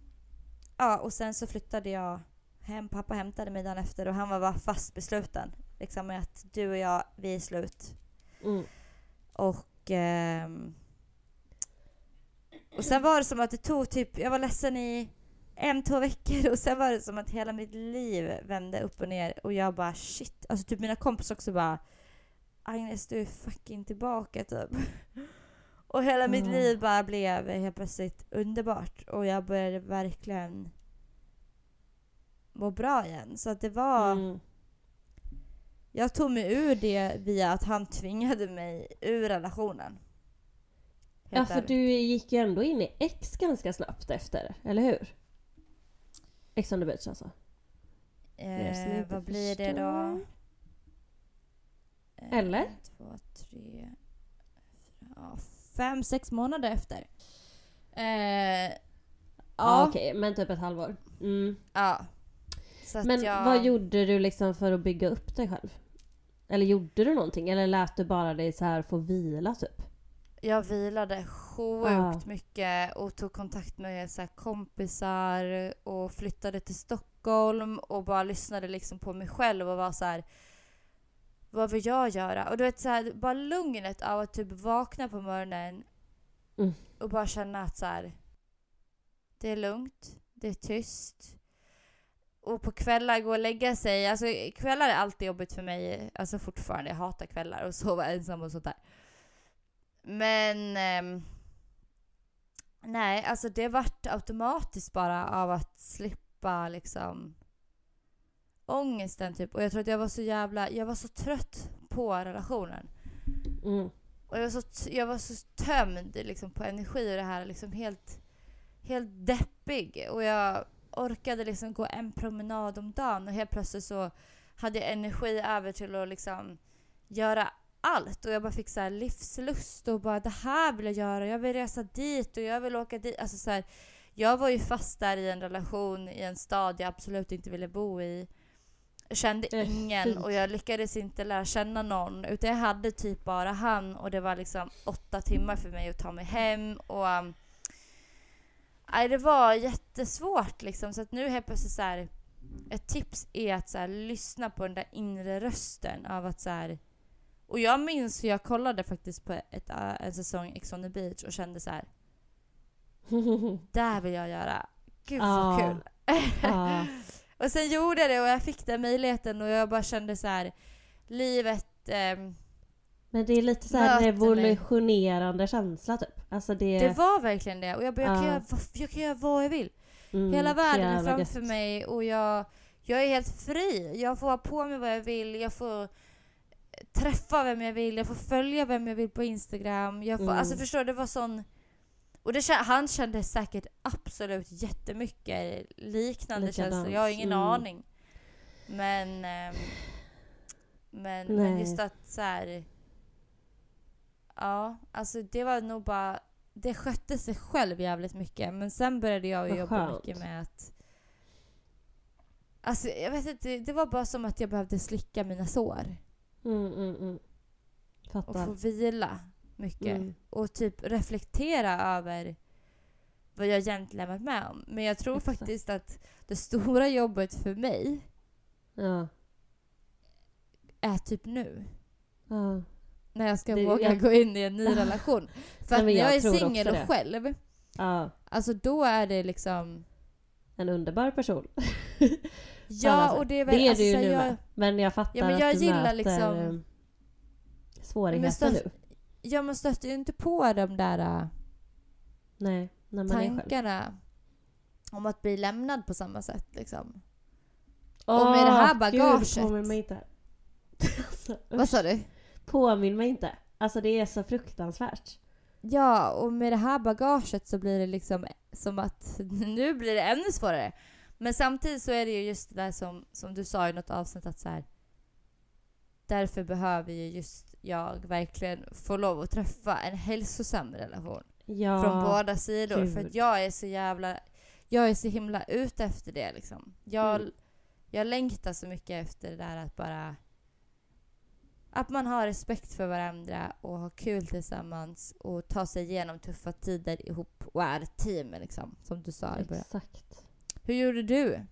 [SPEAKER 3] ja, och sen så flyttade jag hem. Pappa hämtade mig dagen efter och han var bara fast besluten. Liksom med att du och jag, vi är slut.
[SPEAKER 2] Mm.
[SPEAKER 3] Och, ehm, och sen var det som att det tog typ, jag var ledsen i en, två veckor och sen var det som att hela mitt liv vände upp och ner och jag bara shit. Alltså typ mina kompisar också bara Agnes du är fucking tillbaka typ. [laughs] Och hela mitt
[SPEAKER 2] Mm.
[SPEAKER 3] liv bara blev helt plötsligt underbart och jag började verkligen må bra igen. Så att det var,
[SPEAKER 2] Mm.
[SPEAKER 3] jag tog mig ur det via att han tvingade mig ur relationen.
[SPEAKER 2] Ja
[SPEAKER 3] Helt
[SPEAKER 2] för
[SPEAKER 3] ärligt.
[SPEAKER 2] du gick ju ändå in i X ganska snabbt efter, eller hur? Ex on the beach alltså.
[SPEAKER 3] Eh, vad blir det då?
[SPEAKER 2] förstår.
[SPEAKER 3] Eh,
[SPEAKER 2] Eller?
[SPEAKER 3] En, två, tre, fyra, fem, sex månader efter. Eh,
[SPEAKER 2] Ja
[SPEAKER 3] ja,
[SPEAKER 2] okej, men typ ett halvår. Mm.
[SPEAKER 3] ja.
[SPEAKER 2] Men
[SPEAKER 3] jag,
[SPEAKER 2] vad gjorde du liksom för att bygga upp dig själv? Eller gjorde du någonting? Eller lät du bara dig så här få vila typ?
[SPEAKER 3] Jag vilade sjukt
[SPEAKER 2] Ja.
[SPEAKER 3] mycket och tog kontakt med så kompisar och flyttade till Stockholm och bara lyssnade liksom på mig själv och var så här. Vad vill jag göra? Och du vet så här, bara lugnet av att typ vakna på morgonen
[SPEAKER 2] Mm.
[SPEAKER 3] och bara känna att så här, det är lugnt, det är tyst. Och på kvällar gå och lägga sig. Alltså kvällar är alltid jobbigt för mig. Alltså fortfarande. Jag hatar kvällar och [laughs] sova ensam och sånt där. Men... ehm, nej, alltså det vart automatiskt bara av att slippa liksom ångesten typ. Och jag tror att jag var så jävla... Jag var så trött på relationen.
[SPEAKER 2] Mm.
[SPEAKER 3] Och jag var så, jag var så tömd liksom, på energi och det här liksom helt, helt deppig. Och jag orkade liksom gå en promenad om dagen och helt plötsligt så hade jag energi över till att liksom göra allt. Och jag bara fick så här livslust och bara det här vill jag göra. Jag vill resa dit och jag vill åka dit. Alltså så här, jag var ju fast där i en relation i en stad jag absolut inte ville bo i. Jag kände ingen
[SPEAKER 2] fint.
[SPEAKER 3] och jag lyckades inte lära känna någon. Utan jag hade typ bara han och det var liksom åtta timmar för mig att ta mig hem. Och um, nej, Det var jättesvårt liksom. Så att nu helt plötsligt så här, Ett tips är att så här, lyssna på den där inre rösten av att så här, Och jag minns hur jag kollade faktiskt på ett, äh, en säsong Ex on the beach och kände så här. [laughs] Där vill jag göra. Gud så
[SPEAKER 2] Ja.
[SPEAKER 3] kul.
[SPEAKER 2] ja. [laughs]
[SPEAKER 3] Och sen gjorde jag det och jag fick den möjligheten och jag bara kände så här livet... ehm,
[SPEAKER 2] Men det är lite så här
[SPEAKER 3] Möter mig.
[SPEAKER 2] revolutionerande känsla typ. Alltså det...
[SPEAKER 3] det var verkligen det. Och jag, bara, jag, kan
[SPEAKER 2] Ja.
[SPEAKER 3] göra, jag kan göra vad jag vill.
[SPEAKER 2] mm,
[SPEAKER 3] Hela
[SPEAKER 2] så
[SPEAKER 3] världen är framför
[SPEAKER 2] gött.
[SPEAKER 3] mig och jag, jag är helt fri. Jag får ha på mig vad jag vill. Jag får träffa vem jag vill. Jag får följa vem jag vill på Instagram. Jag får,
[SPEAKER 2] Mm.
[SPEAKER 3] Alltså förstår du, det var sån... Och det, han kände säkert absolut jättemycket liknande
[SPEAKER 2] Likadant,
[SPEAKER 3] känslor. Jag har ingen
[SPEAKER 2] mm.
[SPEAKER 3] aning. Men... ehm, men, men just att så här. Ja, alltså det var nog bara... Det skötte sig själv jävligt mycket. Men sen började jag ju jobba
[SPEAKER 2] skönt.
[SPEAKER 3] mycket med att... Alltså jag vet inte, det var bara som att jag behövde slicka mina sår.
[SPEAKER 2] Mm, mm, mm.
[SPEAKER 3] Och få vila mycket.
[SPEAKER 2] Mm.
[SPEAKER 3] Och typ reflektera över vad jag egentligen varit med om. Men jag tror
[SPEAKER 2] Exakt.
[SPEAKER 3] faktiskt att det stora jobbet för mig
[SPEAKER 2] Ja.
[SPEAKER 3] är typ nu.
[SPEAKER 2] ja.
[SPEAKER 3] När jag ska
[SPEAKER 2] Det-
[SPEAKER 3] våga
[SPEAKER 2] jag-
[SPEAKER 3] gå in i en ny [laughs] relation. För
[SPEAKER 2] Nej,
[SPEAKER 3] att när
[SPEAKER 2] jag
[SPEAKER 3] jag är singel och själv,
[SPEAKER 2] ja.
[SPEAKER 3] alltså då är det liksom...
[SPEAKER 2] En underbar person. [laughs]
[SPEAKER 3] Ja, och det är väl...
[SPEAKER 2] det är
[SPEAKER 3] alltså,
[SPEAKER 2] du ju nu
[SPEAKER 3] jag,
[SPEAKER 2] med. Men jag fattar
[SPEAKER 3] Ja, men jag
[SPEAKER 2] att du
[SPEAKER 3] gillar
[SPEAKER 2] möter
[SPEAKER 3] liksom-
[SPEAKER 2] eh, svårigheter
[SPEAKER 3] Men
[SPEAKER 2] nu.
[SPEAKER 3] ja, man stöter ju inte på de där äh,
[SPEAKER 2] Nej, när man är själv.
[SPEAKER 3] tankarna om att bli lämnad på samma sätt. Liksom.
[SPEAKER 2] Åh,
[SPEAKER 3] med det här
[SPEAKER 2] Gud,
[SPEAKER 3] bagaget.
[SPEAKER 2] påminn mig inte. [laughs] alltså,
[SPEAKER 3] Vad sa du?
[SPEAKER 2] påminn mig inte. Alltså det är så fruktansvärt.
[SPEAKER 3] Ja, och med det här bagaget så blir det liksom som att [laughs] nu blir det ännu svårare. Men samtidigt så är det ju just det där som, som du sa i något avsnitt att så här. Därför behöver ju just jag verkligen få lov att träffa en hälsosam relation.
[SPEAKER 2] Ja,
[SPEAKER 3] från båda sidor.
[SPEAKER 2] gud.
[SPEAKER 3] För att jag är så jävla... Jag är så himla ute efter det liksom. Jag,
[SPEAKER 2] Mm.
[SPEAKER 3] jag längtar så mycket efter det där att bara... att man har respekt för varandra och har kul tillsammans och tar sig igenom tuffa tider ihop och är ett team liksom, som du sa i början.
[SPEAKER 2] Exakt.
[SPEAKER 3] Hur gjorde du?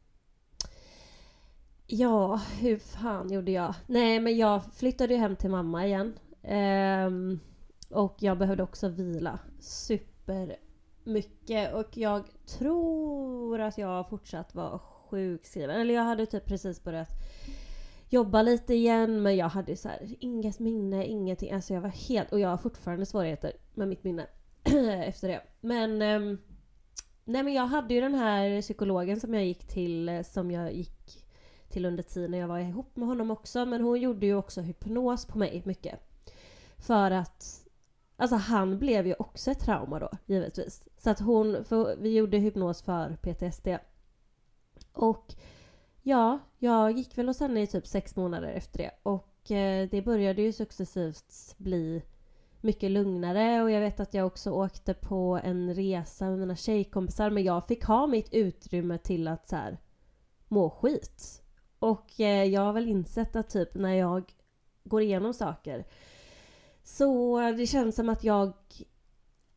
[SPEAKER 2] Ja, hur fan gjorde jag? Nej, men jag flyttade ju hem till mamma igen. Ehm, och jag behövde också vila supermycket. Och jag tror att jag fortsatt var sjukskriven. Eller jag hade typ precis börjat jobba lite igen men jag hade så här, inget minne, ingenting. Alltså jag var helt... Och jag har fortfarande svårigheter med mitt minne [clears throat] efter det. Men... ehm, nej men jag hade ju den här psykologen som jag gick till, eh, som jag gick till under tiden när jag var ihop med honom också. Men hon gjorde ju också hypnos på mig mycket. För att Alltså han blev ju också ett trauma då, givetvis. Så att hon, för vi gjorde hypnos för PTSD. Och ja, jag gick väl hos henne i typ sex månader efter det. Och eh, det började ju successivt bli mycket lugnare och jag vet att jag också åkte på en resa med mina tjejkompisar men jag fick ha mitt utrymme till att så här, må skit. Och eh, jag har väl insett att typ när jag går igenom saker så det känns som att jag...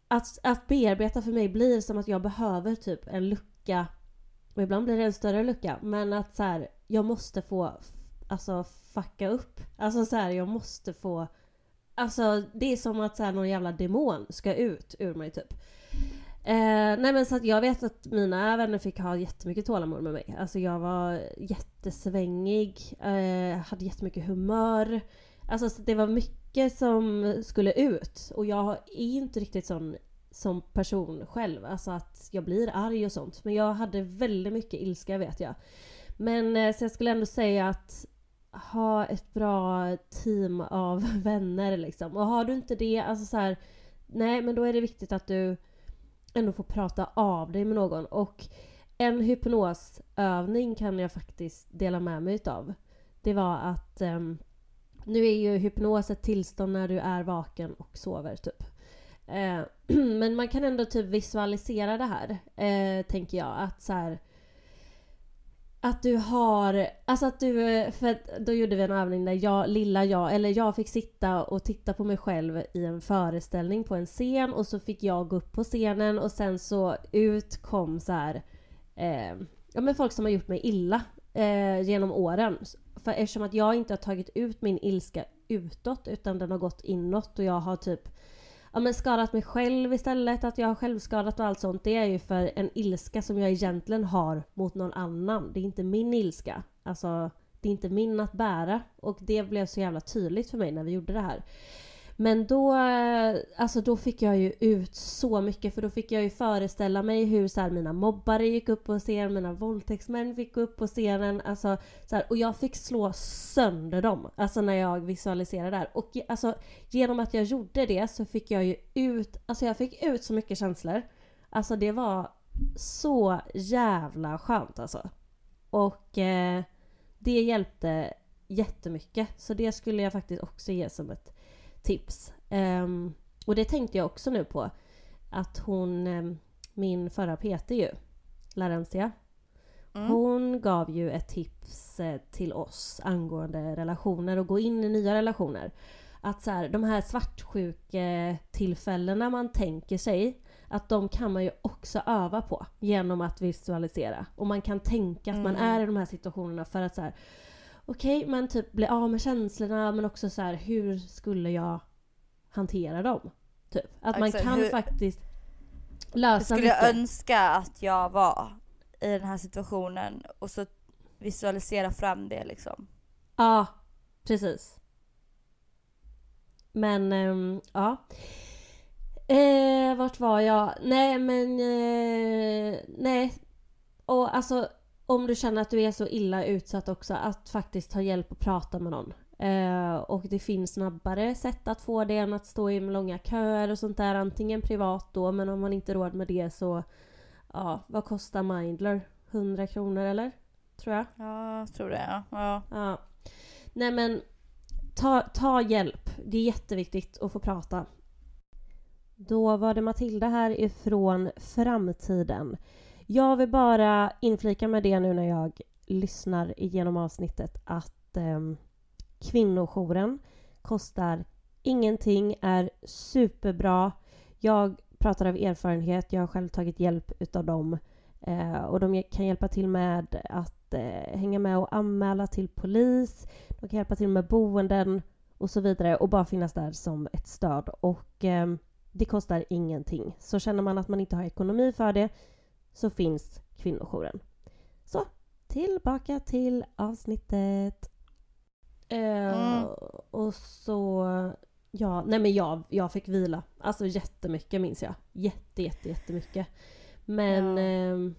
[SPEAKER 2] Att, att bearbeta för mig blir som att jag behöver typ en lucka. Och ibland blir det en större lucka. Men att så här, jag måste få alltså fucka upp. Alltså så här, jag måste få... Alltså det är som att så här, någon jävla demon ska ut ur mig typ. Eh, nej men så att jag vet att mina vänner fick ha jättemycket tålamod med mig. Alltså jag var jättesvängig, eh, hade jättemycket humör. Alltså så det var mycket som skulle ut. Och jag är inte riktigt sån som person själv. Alltså att jag blir arg och sånt. Men jag hade väldigt mycket ilska vet jag. Men eh, så jag skulle ändå säga att ha ett bra team av [laughs] vänner liksom. Och har du inte det, alltså så här, Nej men då är det viktigt att du ändå får prata av dig med någon. Och en hypnosövning kan jag faktiskt dela med mig utav. Det var att um, nu är ju hypnos ett tillstånd när du är vaken och sover typ. Eh, [clears throat] men man kan ändå typ visualisera det här, eh, tänker jag. Att så här, att du har, alltså att du, för att då gjorde vi en övning där jag, lilla jag, eller jag fick sitta och titta på mig själv i en föreställning på en scen och så fick jag gå upp på scenen och sen så ut kom så här, eh, ja men folk som har gjort mig illa eh, genom åren. För eftersom att jag inte har tagit ut min ilska utåt utan den har gått inåt och jag har typ ja, men skadat mig själv istället, att jag har självskadat och allt sånt. Det är ju för en ilska som jag egentligen har mot någon annan. Det är inte min ilska. Alltså, det är inte min att bära. Och det blev så jävla tydligt för mig när vi gjorde det här. Men då, eh, alltså då fick jag ju ut så mycket för då fick jag ju föreställa mig hur så här, mina mobbare gick upp på scenen, mina våldtäktsmän fick gå upp på scenen. Alltså, så här, och jag fick slå sönder dem alltså när jag visualiserade det här. Och alltså, genom att jag gjorde det så fick jag ju ut, alltså jag fick ut så mycket känslor. Alltså det var så jävla skönt alltså. Och eh, det hjälpte jättemycket. Så det skulle jag faktiskt också ge som ett tips. Ehm, och det tänkte jag också nu på. Att hon, ehm, min förra PT ju, Larencia.
[SPEAKER 3] Mm.
[SPEAKER 2] Hon gav ju ett tips eh, till oss angående relationer och gå in i nya relationer. Att så här, de här svartsjuketillfällena man tänker sig att de kan man ju också öva på genom att visualisera. Och man kan tänka att man
[SPEAKER 3] Mm.
[SPEAKER 2] är i de här situationerna för att så här, okej, men typ bli av med känslorna men också så här, hur skulle jag hantera dem? Typ. Att man kan
[SPEAKER 3] hur-
[SPEAKER 2] faktiskt lösa
[SPEAKER 3] skulle jag
[SPEAKER 2] mycket.
[SPEAKER 3] önska att jag var i den här situationen och så visualisera fram det liksom.
[SPEAKER 2] Ja, precis. Men, ehm, ja. Eh, vart var jag? Nej, men... Eh, nej. Och alltså, om du känner att du är så illa utsatt också, att faktiskt ta hjälp och prata med någon. Eh, och det finns snabbare sätt att få det än att stå i långa köer och sånt där. Antingen privat då, men om man inte råd med det så... Ja, vad kostar Mindler? 100 kronor eller? Tror jag.
[SPEAKER 3] Ja, jag tror det ja. ja.
[SPEAKER 2] Ja. Nej men ta, ta hjälp. Det är jätteviktigt att få prata. Då var det Matilda här ifrån framtiden. Jag vill bara inflika med det nu när jag lyssnar igenom avsnittet att eh, kvinnojouren kostar ingenting, är superbra. Jag pratar av erfarenhet, jag har själv tagit hjälp utav dem. Eh, och de kan hjälpa till med att eh, hänga med och anmäla till polis. De kan hjälpa till med boenden och så vidare och bara finnas där som ett stöd. Och eh, det kostar ingenting. Så känner man att man inte har ekonomi för det så finns kvinnojouren. Så, tillbaka till avsnittet. Eh,
[SPEAKER 3] Mm.
[SPEAKER 2] Och så... Ja, nej men jag, jag fick vila. Alltså jättemycket minns jag. Jätte, jätte, jättemycket. Men...
[SPEAKER 3] Ja.
[SPEAKER 2] ehm,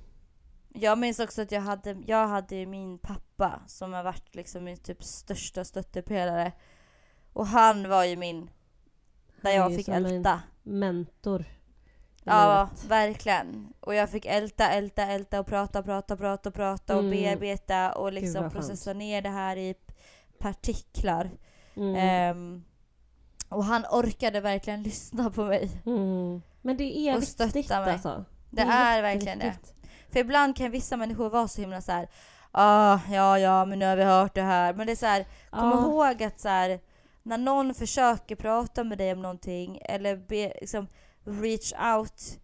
[SPEAKER 3] Jag minns också att jag hade, jag hade ju min pappa som har varit liksom min typ största stöttepelare. Och han var ju min, där jag fick älta.
[SPEAKER 2] mentor.
[SPEAKER 3] Ja,
[SPEAKER 2] livet.
[SPEAKER 3] verkligen. Och jag fick älta, älta, älta och prata, prata, prata, prata och
[SPEAKER 2] Mm.
[SPEAKER 3] bearbeta och liksom processa ner det här i partiklar.
[SPEAKER 2] Mm.
[SPEAKER 3] Ehm, och han orkade verkligen [laughs] lyssna på mig.
[SPEAKER 2] Mm. Men det är
[SPEAKER 3] och
[SPEAKER 2] viktigt
[SPEAKER 3] stötta mig.
[SPEAKER 2] alltså.
[SPEAKER 3] Det är verkligen det. För ibland kan vissa människor vara så himla så här. Ah, ja, ja, men nu har vi hört det här. Men det är så här, kom
[SPEAKER 2] Ja.
[SPEAKER 3] ihåg att så här, när någon försöker prata med dig om någonting eller be, liksom, reach out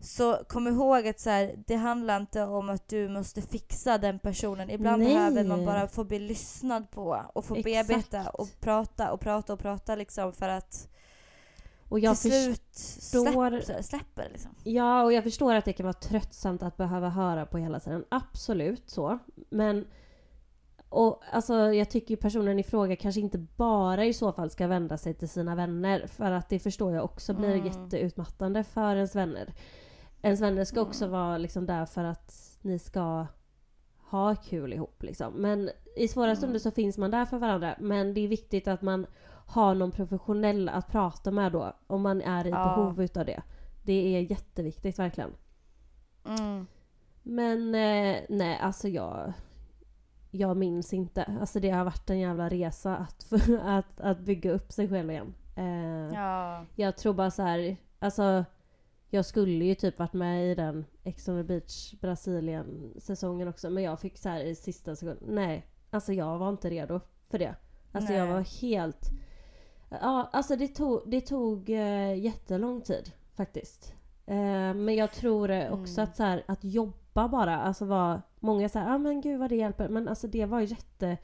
[SPEAKER 3] så kom ihåg att så här, det handlar inte om att du måste fixa den personen. Ibland
[SPEAKER 2] Nej.
[SPEAKER 3] behöver man bara få bli lyssnad på och få
[SPEAKER 2] Exakt.
[SPEAKER 3] bearbeta och prata och prata och prata liksom för att
[SPEAKER 2] Och jag
[SPEAKER 3] till slut
[SPEAKER 2] förstår-
[SPEAKER 3] släpp, släpper det liksom.
[SPEAKER 2] Ja, och jag förstår att det kan vara tröttsamt att behöva höra på hela tiden. Absolut så. Men och alltså, jag tycker personen i fråga kanske inte bara i så fall ska vända sig till sina vänner. För att det förstår jag också blir
[SPEAKER 3] Mm.
[SPEAKER 2] jätteutmattande för ens vänner. Ens vänner ska också
[SPEAKER 3] Mm.
[SPEAKER 2] vara liksom där för att ni ska ha kul ihop. Liksom. Men i svåra
[SPEAKER 3] Mm.
[SPEAKER 2] stunder så finns man där för varandra. Men det är viktigt att man har någon professionell att prata med då. Om man är i
[SPEAKER 3] Ja.
[SPEAKER 2] behov utav det. Det är jätteviktigt verkligen.
[SPEAKER 3] Mm.
[SPEAKER 2] Men eh, nej, alltså jag... Jag minns inte. Alltså det har varit en jävla resa att, [laughs] att, att bygga upp sig själv igen. Eh,
[SPEAKER 3] Ja.
[SPEAKER 2] Jag tror bara så här, alltså jag skulle ju typ varit med i den Ex on the Beach Brasilien säsongen också men jag fick så här i sista sekunden, nej. Alltså jag var inte redo för det. Alltså jag
[SPEAKER 3] Nej.
[SPEAKER 2] var helt... Ja, alltså det tog, det tog eh, jättelång tid faktiskt. Eh, men jag tror eh, också
[SPEAKER 3] Mm.
[SPEAKER 2] att så här, att jobba bara, alltså var många säger ah, men gud vad det hjälper. Men alltså det var jätte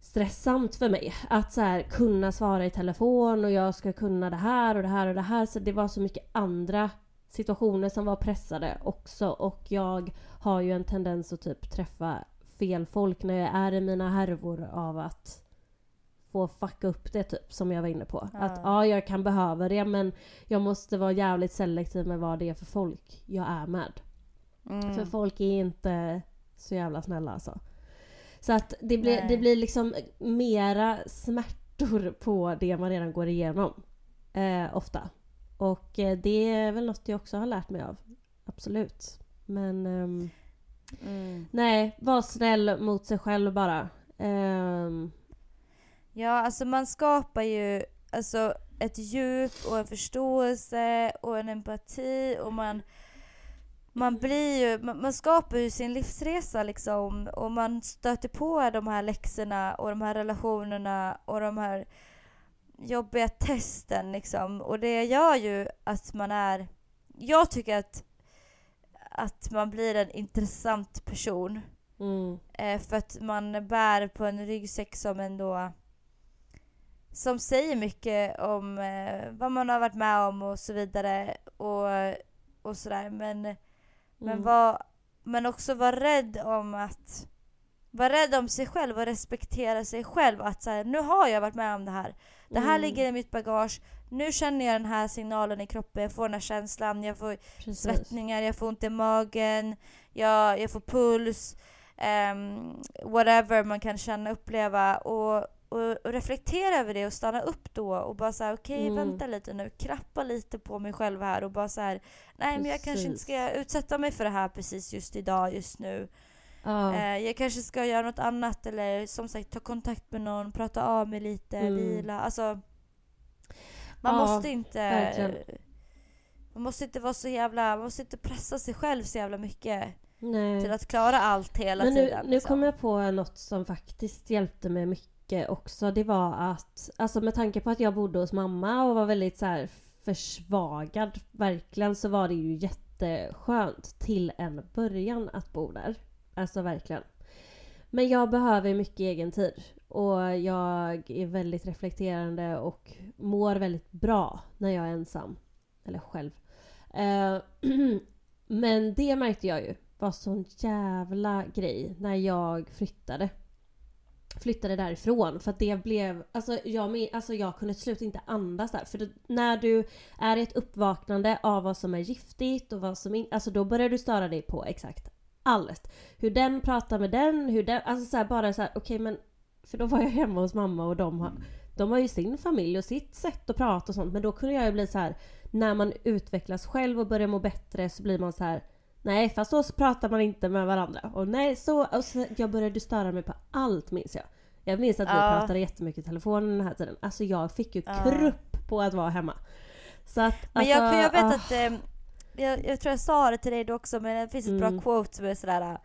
[SPEAKER 2] stressamt för mig. Att så här, kunna svara i telefon och jag ska kunna det här och det här och det här. Så det var så mycket andra situationer som var pressade också. Och jag har ju en tendens att typ träffa fel folk när jag är i mina härvor av att få fucka upp det typ som jag var inne på.
[SPEAKER 3] Ja.
[SPEAKER 2] Att ja, jag kan behöva det men jag måste vara jävligt selektiv med vad det är för folk jag är med.
[SPEAKER 3] Mm.
[SPEAKER 2] För folk är inte så jävla snälla alltså. Så att det blir,
[SPEAKER 3] Nej.
[SPEAKER 2] det blir liksom mera smärtor på det man redan går igenom. Eh, ofta. Och eh, det är väl något jag också har lärt mig av. Absolut. Men ehm,
[SPEAKER 3] Mm.
[SPEAKER 2] nej, var snäll mot sig själv bara. Ehm,
[SPEAKER 3] Ja, alltså man skapar ju alltså, ett djup och en förståelse och en empati och man, man blir ju, man, man skapar ju sin livsresa liksom och man stöter på de här läxorna och de här relationerna och de här jobbiga testen liksom. Och det gör ju att man är, jag tycker att att man blir en intressant person.
[SPEAKER 2] Mm,
[SPEAKER 3] Eh, för att man bär på en ryggsäck som ändå som säger mycket om eh, vad man har varit med om och så vidare. Och, och sådär. Men, men,
[SPEAKER 2] mm.
[SPEAKER 3] var, men också vara rädd om att vara rädd om sig själv och respektera sig själv att så här, nu har jag varit med om det här. Det här
[SPEAKER 2] Mm,
[SPEAKER 3] ligger i mitt bagage. Nu känner jag den här signalen i kroppen, jag får den här känslan, jag får
[SPEAKER 2] precis.
[SPEAKER 3] svettningar, jag får ont i magen, jag, jag får puls, ehm, whatever man kan känna uppleva och, och, och reflektera över det och stanna upp då och bara säga okej
[SPEAKER 2] Mm.
[SPEAKER 3] vänta lite nu, krappa lite på mig själv här och bara så här nej men jag kanske inte ska utsätta mig för det här precis just idag, just nu.
[SPEAKER 2] Ja,
[SPEAKER 3] Eh, jag kanske ska göra något annat eller som sagt ta kontakt med någon, prata av mig lite,
[SPEAKER 2] Mm.
[SPEAKER 3] vila. Alltså, man
[SPEAKER 2] Ja,
[SPEAKER 3] måste inte...
[SPEAKER 2] verkligen.
[SPEAKER 3] Man måste inte vara så jävla... Man måste inte pressa sig själv så jävla mycket
[SPEAKER 2] nej.
[SPEAKER 3] till att klara allt hela
[SPEAKER 2] Men nu,
[SPEAKER 3] tiden.
[SPEAKER 2] nu
[SPEAKER 3] liksom.
[SPEAKER 2] kom jag på något som faktiskt hjälpte mig mycket mycket också det var att, alltså med tanke på att jag bodde hos mamma och var väldigt så här försvagad verkligen så var det ju jätteskönt till en början att bo där. Alltså verkligen. Men jag behöver mycket egen tid och jag är väldigt reflekterande och mår väldigt bra när jag är ensam. Eller själv. Eh, [clears throat] men det märkte jag ju var sån jävla grej när jag flyttade. Flyttade därifrån för att det blev, alltså jag, alltså jag kunde till slut inte andas där. För det, när du är i ett uppvaknande av vad som är giftigt och vad som inte, alltså då börjar du störa dig på exakt allt. Hur den pratar med den, hur den, alltså så här, bara så här, okej okay, men för då var jag hemma hos mamma och de har, de har ju sin familj och sitt sätt att prata och sånt men då kunde jag ju bli så här när man utvecklas själv och börjar må bättre så blir man så här Nej fast så pratar man inte med varandra. Och nej så, och så jag började störa mig på allt minns jag. Jag minns att vi ja. pratade jättemycket i telefon den här tiden. Alltså jag fick ju ja. krupp på att vara hemma. Så att,
[SPEAKER 3] men alltså, jag, jag vet ah. att, eh, jag, jag, tror jag sa det till dig då också men det finns ett mm. bra quote som är sådär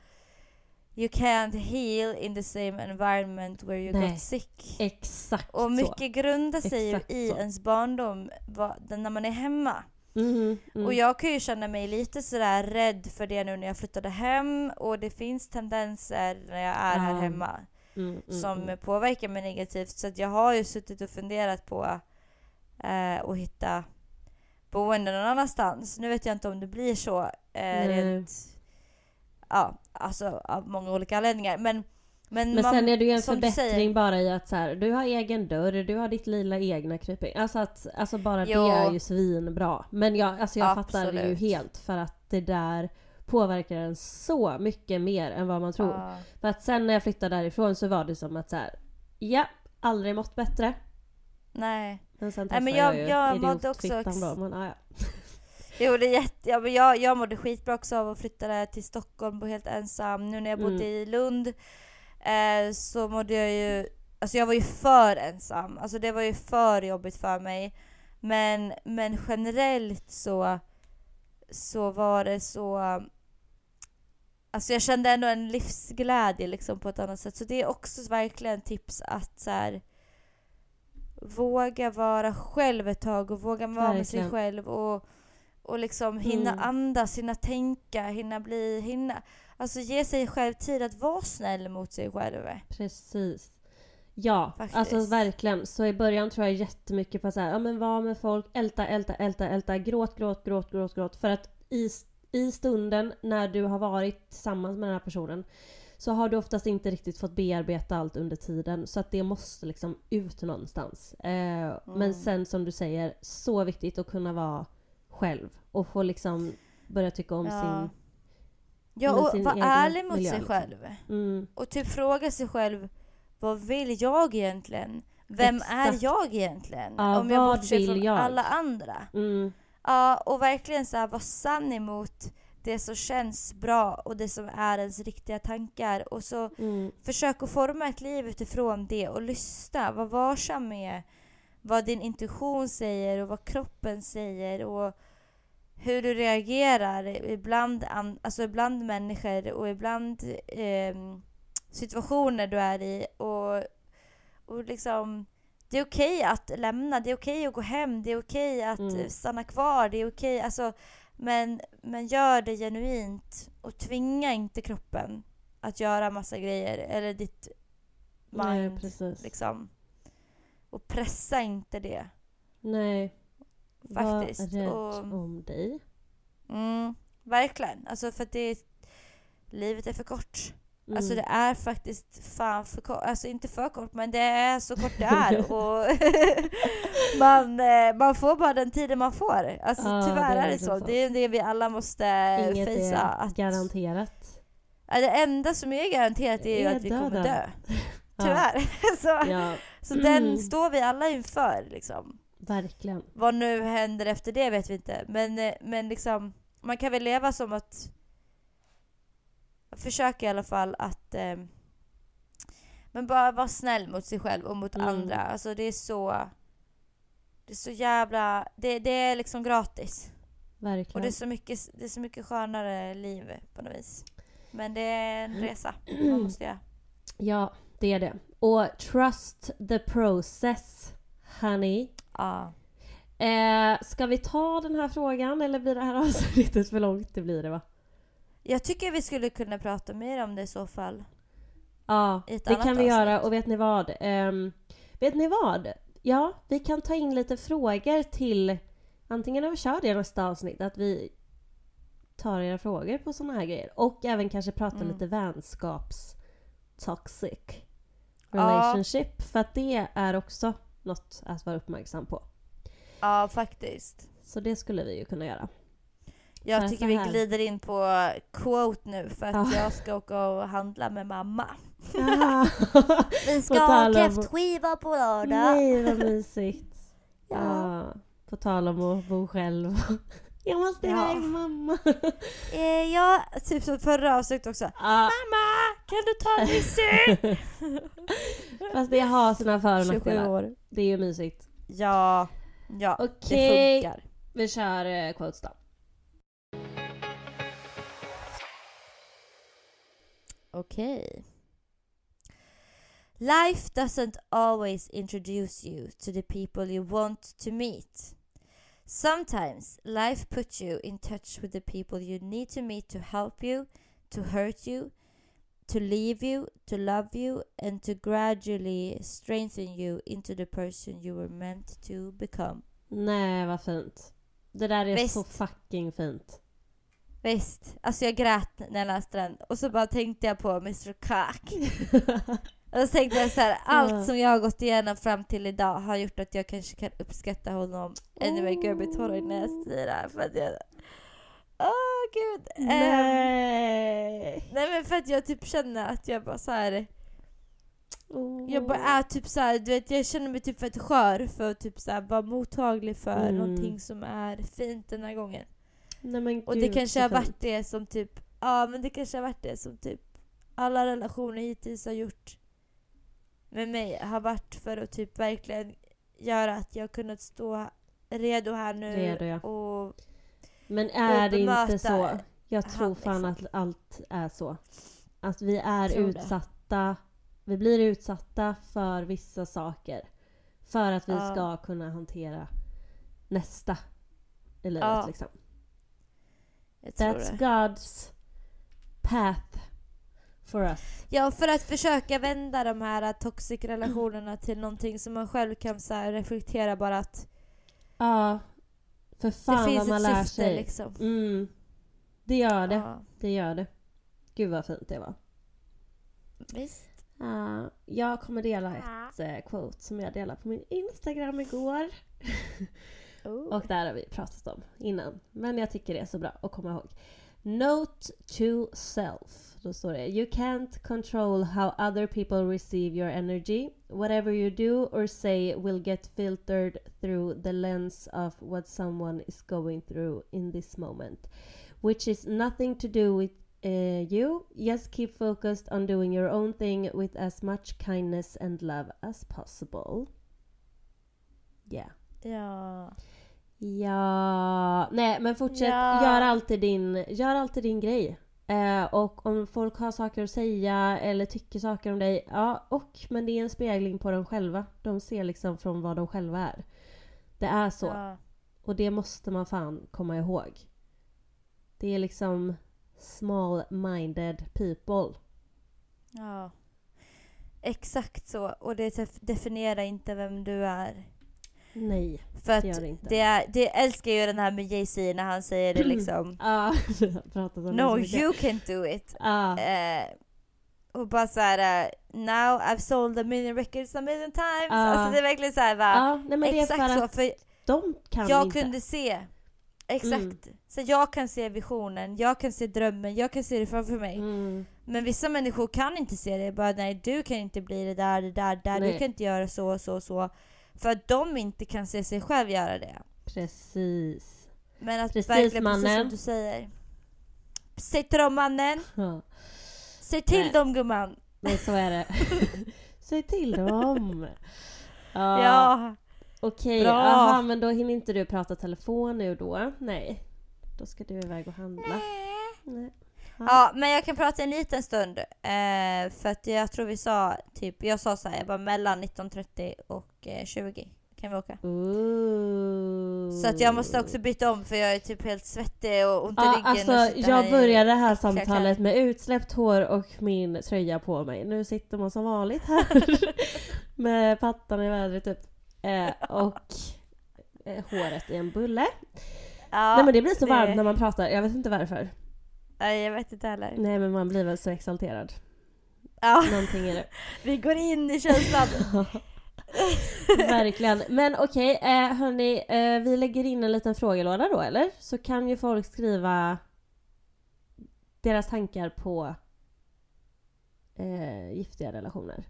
[SPEAKER 3] You can't heal in the same environment where you Nej, got sick.
[SPEAKER 2] Exakt
[SPEAKER 3] Och mycket så. grundar sig ju i så. ens barndom när man är hemma. Mm, mm. Och jag kan ju känna mig lite sådär rädd för det nu när jag flyttade hem och det finns tendenser när jag är här hemma mm, mm, som mm. påverkar mig negativt. Så jag har ju suttit och funderat på eh, att hitta boende någon annanstans. Nu vet jag inte om det blir så eh, rent ja, alltså av många olika anledningar. Men,
[SPEAKER 2] men, men man, sen är det ju en förbättring säger, bara i att så här, du har egen dörr, du har ditt lilla egna kryping. Alltså, att, alltså bara jo. det är ju svinbra. Men jag, alltså jag fattar det ju helt för att det där påverkar en så mycket mer än vad man tror. Ja. För att sen när jag flyttade därifrån så var det som att så här, ja, aldrig mått bättre.
[SPEAKER 3] Nej.
[SPEAKER 2] Men sen Nej, men jag, jag ju jag mådde också... Då, men, ah, ja. [laughs]
[SPEAKER 3] Jo, det är jätte, ja, men jag, jag mådde skitbra också av att flytta till Stockholm, bo helt ensam. Nu när jag bodde mm. i Lund eh, så mådde jag ju, alltså jag var ju för ensam. Alltså det var ju för jobbigt för mig. Men, men generellt så, så var det så Alltså jag kände ändå en livsglädje liksom på ett annat sätt. Så det är också verkligen tips att så här, våga vara själv ett tag och våga vara med sig själv och och liksom hinna mm. andas, hinna tänka, hinna bli, hinna... Alltså ge sig själv tid att vara snäll mot sig själv.
[SPEAKER 2] Precis. Ja, Faktiskt. alltså verkligen. Så i början tror jag jättemycket på så här, ja men var med folk, älta, älta, älta, älta, gråt, gråt, gråt, gråt, gråt. För att i, i stunden när du har varit tillsammans med den här personen så har du oftast inte riktigt fått bearbeta allt under tiden. Så att det måste liksom ut någonstans. Eh, mm. Men sen som du säger, så viktigt att kunna vara själv och få liksom börja tycka om ja. sin
[SPEAKER 3] Ja, och vara ärlig mot miljö, sig liksom. själv. Mm. Och typ fråga sig själv, vad vill jag egentligen? Vem Exakt. är jag egentligen? Ja, om jag bortser från jag? alla andra. Mm. Ja, och verkligen så här, vara sann emot det som känns bra och det som är ens riktiga tankar. Och så mm. försök att forma ett liv utifrån det och lyssna. Var varsam med vad din intuition säger och vad kroppen säger. och hur du reagerar ibland, alltså ibland människor och ibland eh, situationer du är i. Och, och liksom, det är okej okay att lämna, det är okej okay att gå hem, det är okej okay att mm. stanna kvar, det är okej. Alltså, men, men gör det genuint och tvinga inte kroppen att göra massa grejer. Eller ditt mind. Nej, liksom. Och pressa inte det.
[SPEAKER 2] Nej. Faktiskt. Var rädd och, om dig.
[SPEAKER 3] Mm, verkligen. Alltså för att det är, livet är för kort. Mm. Alltså det är faktiskt fan för kort. Alltså inte för kort, men det är så kort det är. [laughs] och [laughs] man, eh, man får bara den tiden man får. Alltså ja, tyvärr är det så. Det är det vi alla måste Inget fejsa. Inget är
[SPEAKER 2] att, garanterat.
[SPEAKER 3] Det enda som är garanterat är ju att vi kommer dö. [laughs] Tyvärr. så ja. så mm. den står vi alla inför liksom.
[SPEAKER 2] Verkligen.
[SPEAKER 3] Vad nu händer efter det vet vi inte. Men, eh, men liksom, man kan väl leva som att... Försöka i alla fall att... Eh, men bara vara snäll mot sig själv och mot mm. andra. Alltså det är så... Det är så jävla... Det, det är liksom gratis.
[SPEAKER 2] Verkligen.
[SPEAKER 3] Och det är, så mycket, det är så mycket skönare liv på något vis. Men det är en resa man måste göra.
[SPEAKER 2] Ja, det är det. Och trust the process, honey.
[SPEAKER 3] Ja.
[SPEAKER 2] Eh, ska vi ta den här frågan eller blir det här [laughs] avsnittet för långt? Det blir det va?
[SPEAKER 3] Jag tycker vi skulle kunna prata mer om det i så fall.
[SPEAKER 2] Ja,
[SPEAKER 3] I
[SPEAKER 2] det kan vi göra. Och vet ni vad? Ehm, vet ni vad? Ja, vi kan ta in lite frågor till antingen när vi kör det nästa avsnitt, att vi tar era frågor på såna här grejer. Och även kanske prata
[SPEAKER 3] Mm.
[SPEAKER 2] lite vänskaps toxic
[SPEAKER 3] Ja.
[SPEAKER 2] relationship. För att det är också något att vara uppmärksam på.
[SPEAKER 3] Ja, faktiskt.
[SPEAKER 2] Så det skulle vi ju kunna göra.
[SPEAKER 3] Jag
[SPEAKER 2] Så
[SPEAKER 3] tycker vi glider in på quote nu för att
[SPEAKER 2] Ja.
[SPEAKER 3] jag ska åka och handla med mamma. [laughs] Vi ska ha kräftskiva på lördag.
[SPEAKER 2] Nej vad mysigt.
[SPEAKER 3] Ja.
[SPEAKER 2] Ja. På tal om att bo själv. Jag måste iväg mamma. [laughs]
[SPEAKER 3] Eh, ja, typ som förra avsnittet också.
[SPEAKER 2] Ja,
[SPEAKER 3] Mamma, kan du ta Lizzie? [laughs]
[SPEAKER 2] fast det har sina för och
[SPEAKER 3] 27
[SPEAKER 2] nackdelar.
[SPEAKER 3] år.
[SPEAKER 2] Det är ju mysigt.
[SPEAKER 3] Ja, ja
[SPEAKER 2] Okej.
[SPEAKER 3] det funkar.
[SPEAKER 2] Vi kör eh, quotes då.
[SPEAKER 3] Okej. Life doesn't always introduce you to the people you want to meet. Sometimes life puts you in touch with the people you need to meet to help you, to hurt you, to leave you, to love you, and to gradually strengthen you into the person you were meant to become.
[SPEAKER 2] Nej vad fint. Det där är
[SPEAKER 3] Visst.
[SPEAKER 2] så fucking fint.
[SPEAKER 3] Visst, alltså jag grät när jag läste den och så bara tänkte jag på Mr Cock. [laughs] Och så tänkte jag så här, allt som jag har gått igenom fram till idag har gjort att jag kanske kan uppskatta honom ännu mer. Gud, jag blir tårar i nästirar för att jag... Åh gud! Ehm,
[SPEAKER 2] Nej.
[SPEAKER 3] nej men för att jag typ känner att jag bara så här.
[SPEAKER 2] Oh.
[SPEAKER 3] Jag bara är typ så här, du vet jag känner mig typ för skör för att typ så här vara mottaglig för
[SPEAKER 2] Mm.
[SPEAKER 3] någonting som är fint den här gången.
[SPEAKER 2] Nej, men
[SPEAKER 3] Och det
[SPEAKER 2] gud,
[SPEAKER 3] kanske har varit det som typ, ja men det kanske har varit det som typ alla relationer hittills har gjort med mig har varit för att typ verkligen göra att jag kunnat stå redo här nu
[SPEAKER 2] Redo, ja.
[SPEAKER 3] och
[SPEAKER 2] Men är det inte så? Jag
[SPEAKER 3] han,
[SPEAKER 2] tror fan
[SPEAKER 3] liksom.
[SPEAKER 2] att allt är så. Att vi är
[SPEAKER 3] Tror det.
[SPEAKER 2] utsatta. Vi blir utsatta för vissa saker. För att vi
[SPEAKER 3] Ja.
[SPEAKER 2] ska kunna hantera nästa i livet
[SPEAKER 3] Ja,
[SPEAKER 2] liksom. That's
[SPEAKER 3] det.
[SPEAKER 2] God's path for us.
[SPEAKER 3] Ja, för att försöka vända de här toxic relationerna till någonting som man själv kan så här reflektera bara att
[SPEAKER 2] Ja. För
[SPEAKER 3] det
[SPEAKER 2] fan vad man lär
[SPEAKER 3] syfte
[SPEAKER 2] sig.
[SPEAKER 3] liksom.
[SPEAKER 2] Mm. Det gör det.
[SPEAKER 3] Ja,
[SPEAKER 2] Det gör det. Gud vad fint det var.
[SPEAKER 3] visst.
[SPEAKER 2] Ja, jag kommer dela ett eh, quote som jag delade på min Instagram igår. [laughs]
[SPEAKER 3] Oh.
[SPEAKER 2] Och där har vi pratat om innan. Men jag tycker det är så bra att komma ihåg. Note to self. Då står det You can't control how other people receive your energy. Whatever you do or say will get filtered through the lens of what someone is going through in this moment. Which is nothing to do with uh, you. Just keep focused on doing your own thing with as much kindness and love as possible. Yeah.
[SPEAKER 3] Ja.
[SPEAKER 2] Ja, nej men fortsätt.
[SPEAKER 3] Ja.
[SPEAKER 2] Gör, alltid din, gör alltid din grej. Eh, och om folk har saker att säga eller tycker saker om dig, ja och men det är en spegling på dem själva. De ser liksom från vad de själva är. Det är så.
[SPEAKER 3] Ja.
[SPEAKER 2] Och det måste man fan komma ihåg. Det är liksom small-minded people.
[SPEAKER 3] Ja. Exakt så. Och det def- definierar inte vem du är.
[SPEAKER 2] Nej,
[SPEAKER 3] För att
[SPEAKER 2] det gör det inte.
[SPEAKER 3] det, är, det älskar ju den här med Jay-Z när han säger det liksom. [clears throat] [laughs]
[SPEAKER 2] Det
[SPEAKER 3] No you can do it.
[SPEAKER 2] Ja,
[SPEAKER 3] Eh, och bara såhär, uh, now I've sold a million records a million times.
[SPEAKER 2] Ja.
[SPEAKER 3] Alltså det är verkligen såhär va.
[SPEAKER 2] ja, nej men det är
[SPEAKER 3] Exakt
[SPEAKER 2] för
[SPEAKER 3] så.
[SPEAKER 2] att
[SPEAKER 3] För
[SPEAKER 2] de kan
[SPEAKER 3] jag
[SPEAKER 2] inte.
[SPEAKER 3] kunde se. Exakt.
[SPEAKER 2] Mm.
[SPEAKER 3] Så jag kan se visionen, jag kan se drömmen, jag kan se det framför mig.
[SPEAKER 2] Mm.
[SPEAKER 3] Men vissa människor kan inte se det. Bara nej, du kan inte bli det där, det där, det där.
[SPEAKER 2] Nej.
[SPEAKER 3] Du kan inte göra så, så, så. För att de inte kan se sig själv göra det.
[SPEAKER 2] Precis.
[SPEAKER 3] Men att
[SPEAKER 2] Precis,
[SPEAKER 3] verkligen, precis
[SPEAKER 2] mannen.
[SPEAKER 3] som du säger. Säg till dem mannen!
[SPEAKER 2] Ja,
[SPEAKER 3] Säg till
[SPEAKER 2] Nej.
[SPEAKER 3] dem gumman!
[SPEAKER 2] men så är det. [laughs] Säg till dem. Ja.
[SPEAKER 3] Ja.
[SPEAKER 2] Okej,
[SPEAKER 3] Bra.
[SPEAKER 2] aha, men då hinner inte du prata telefon nu då? Nej. Då ska du iväg och handla. Nej.
[SPEAKER 3] Ja, men jag kan prata en liten stund. Eh, för att jag tror vi sa typ, jag sa så här, jag bara mellan 19.30 och eh, 20 kan vi åka.
[SPEAKER 2] Ooh.
[SPEAKER 3] Så att jag måste också byta om för jag är typ helt svettig och ont i
[SPEAKER 2] Ja,
[SPEAKER 3] ryggen.
[SPEAKER 2] alltså
[SPEAKER 3] och sitter
[SPEAKER 2] jag börjar det här samtalet med utsläppt hår och min tröja på mig. Nu sitter man som vanligt här [laughs] med pattarna i vädret typ. Eh, och eh, håret i en bulle.
[SPEAKER 3] Ja,
[SPEAKER 2] Nej men det blir så
[SPEAKER 3] det-
[SPEAKER 2] varmt när man pratar, jag vet inte varför.
[SPEAKER 3] Nej, jag vet inte heller.
[SPEAKER 2] Nej men man blir väl så exalterad.
[SPEAKER 3] Ja,
[SPEAKER 2] Någonting är det. [laughs]
[SPEAKER 3] vi går in i känslan. [laughs]
[SPEAKER 2] Verkligen. Men okej, eh, hörni, eh, vi lägger in en liten frågelåda då eller? Så kan ju folk skriva deras tankar på eh, giftiga relationer.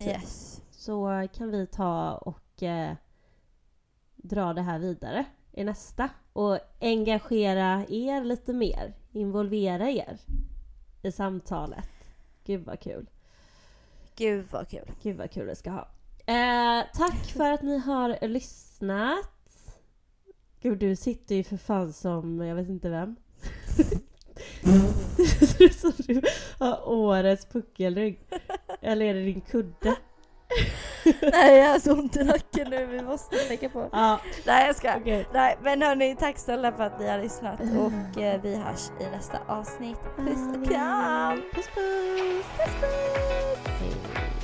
[SPEAKER 3] yes.
[SPEAKER 2] Så kan vi ta och eh, dra det här vidare i nästa. Och engagera er lite mer. Involvera er i samtalet. Gud vad kul.
[SPEAKER 3] Gud vad kul.
[SPEAKER 2] Gud vad kul det ska ha. Eh, tack för att ni har lyssnat. Gud du sitter ju för fan som, jag vet inte vem. Det ser ut som du har årets puckelrygg. Eller är det din kudde? [laughs]
[SPEAKER 3] Nej, jag har så ont i nacken nu. Vi måste lägga på.
[SPEAKER 2] Ja,
[SPEAKER 3] Nej, jag ska.
[SPEAKER 2] okej.
[SPEAKER 3] Nej, men hörni, tack snälla för att ni har lyssnat och eh, vi hörs i nästa avsnitt. Puss och kram!
[SPEAKER 2] Puss puss! puss, puss.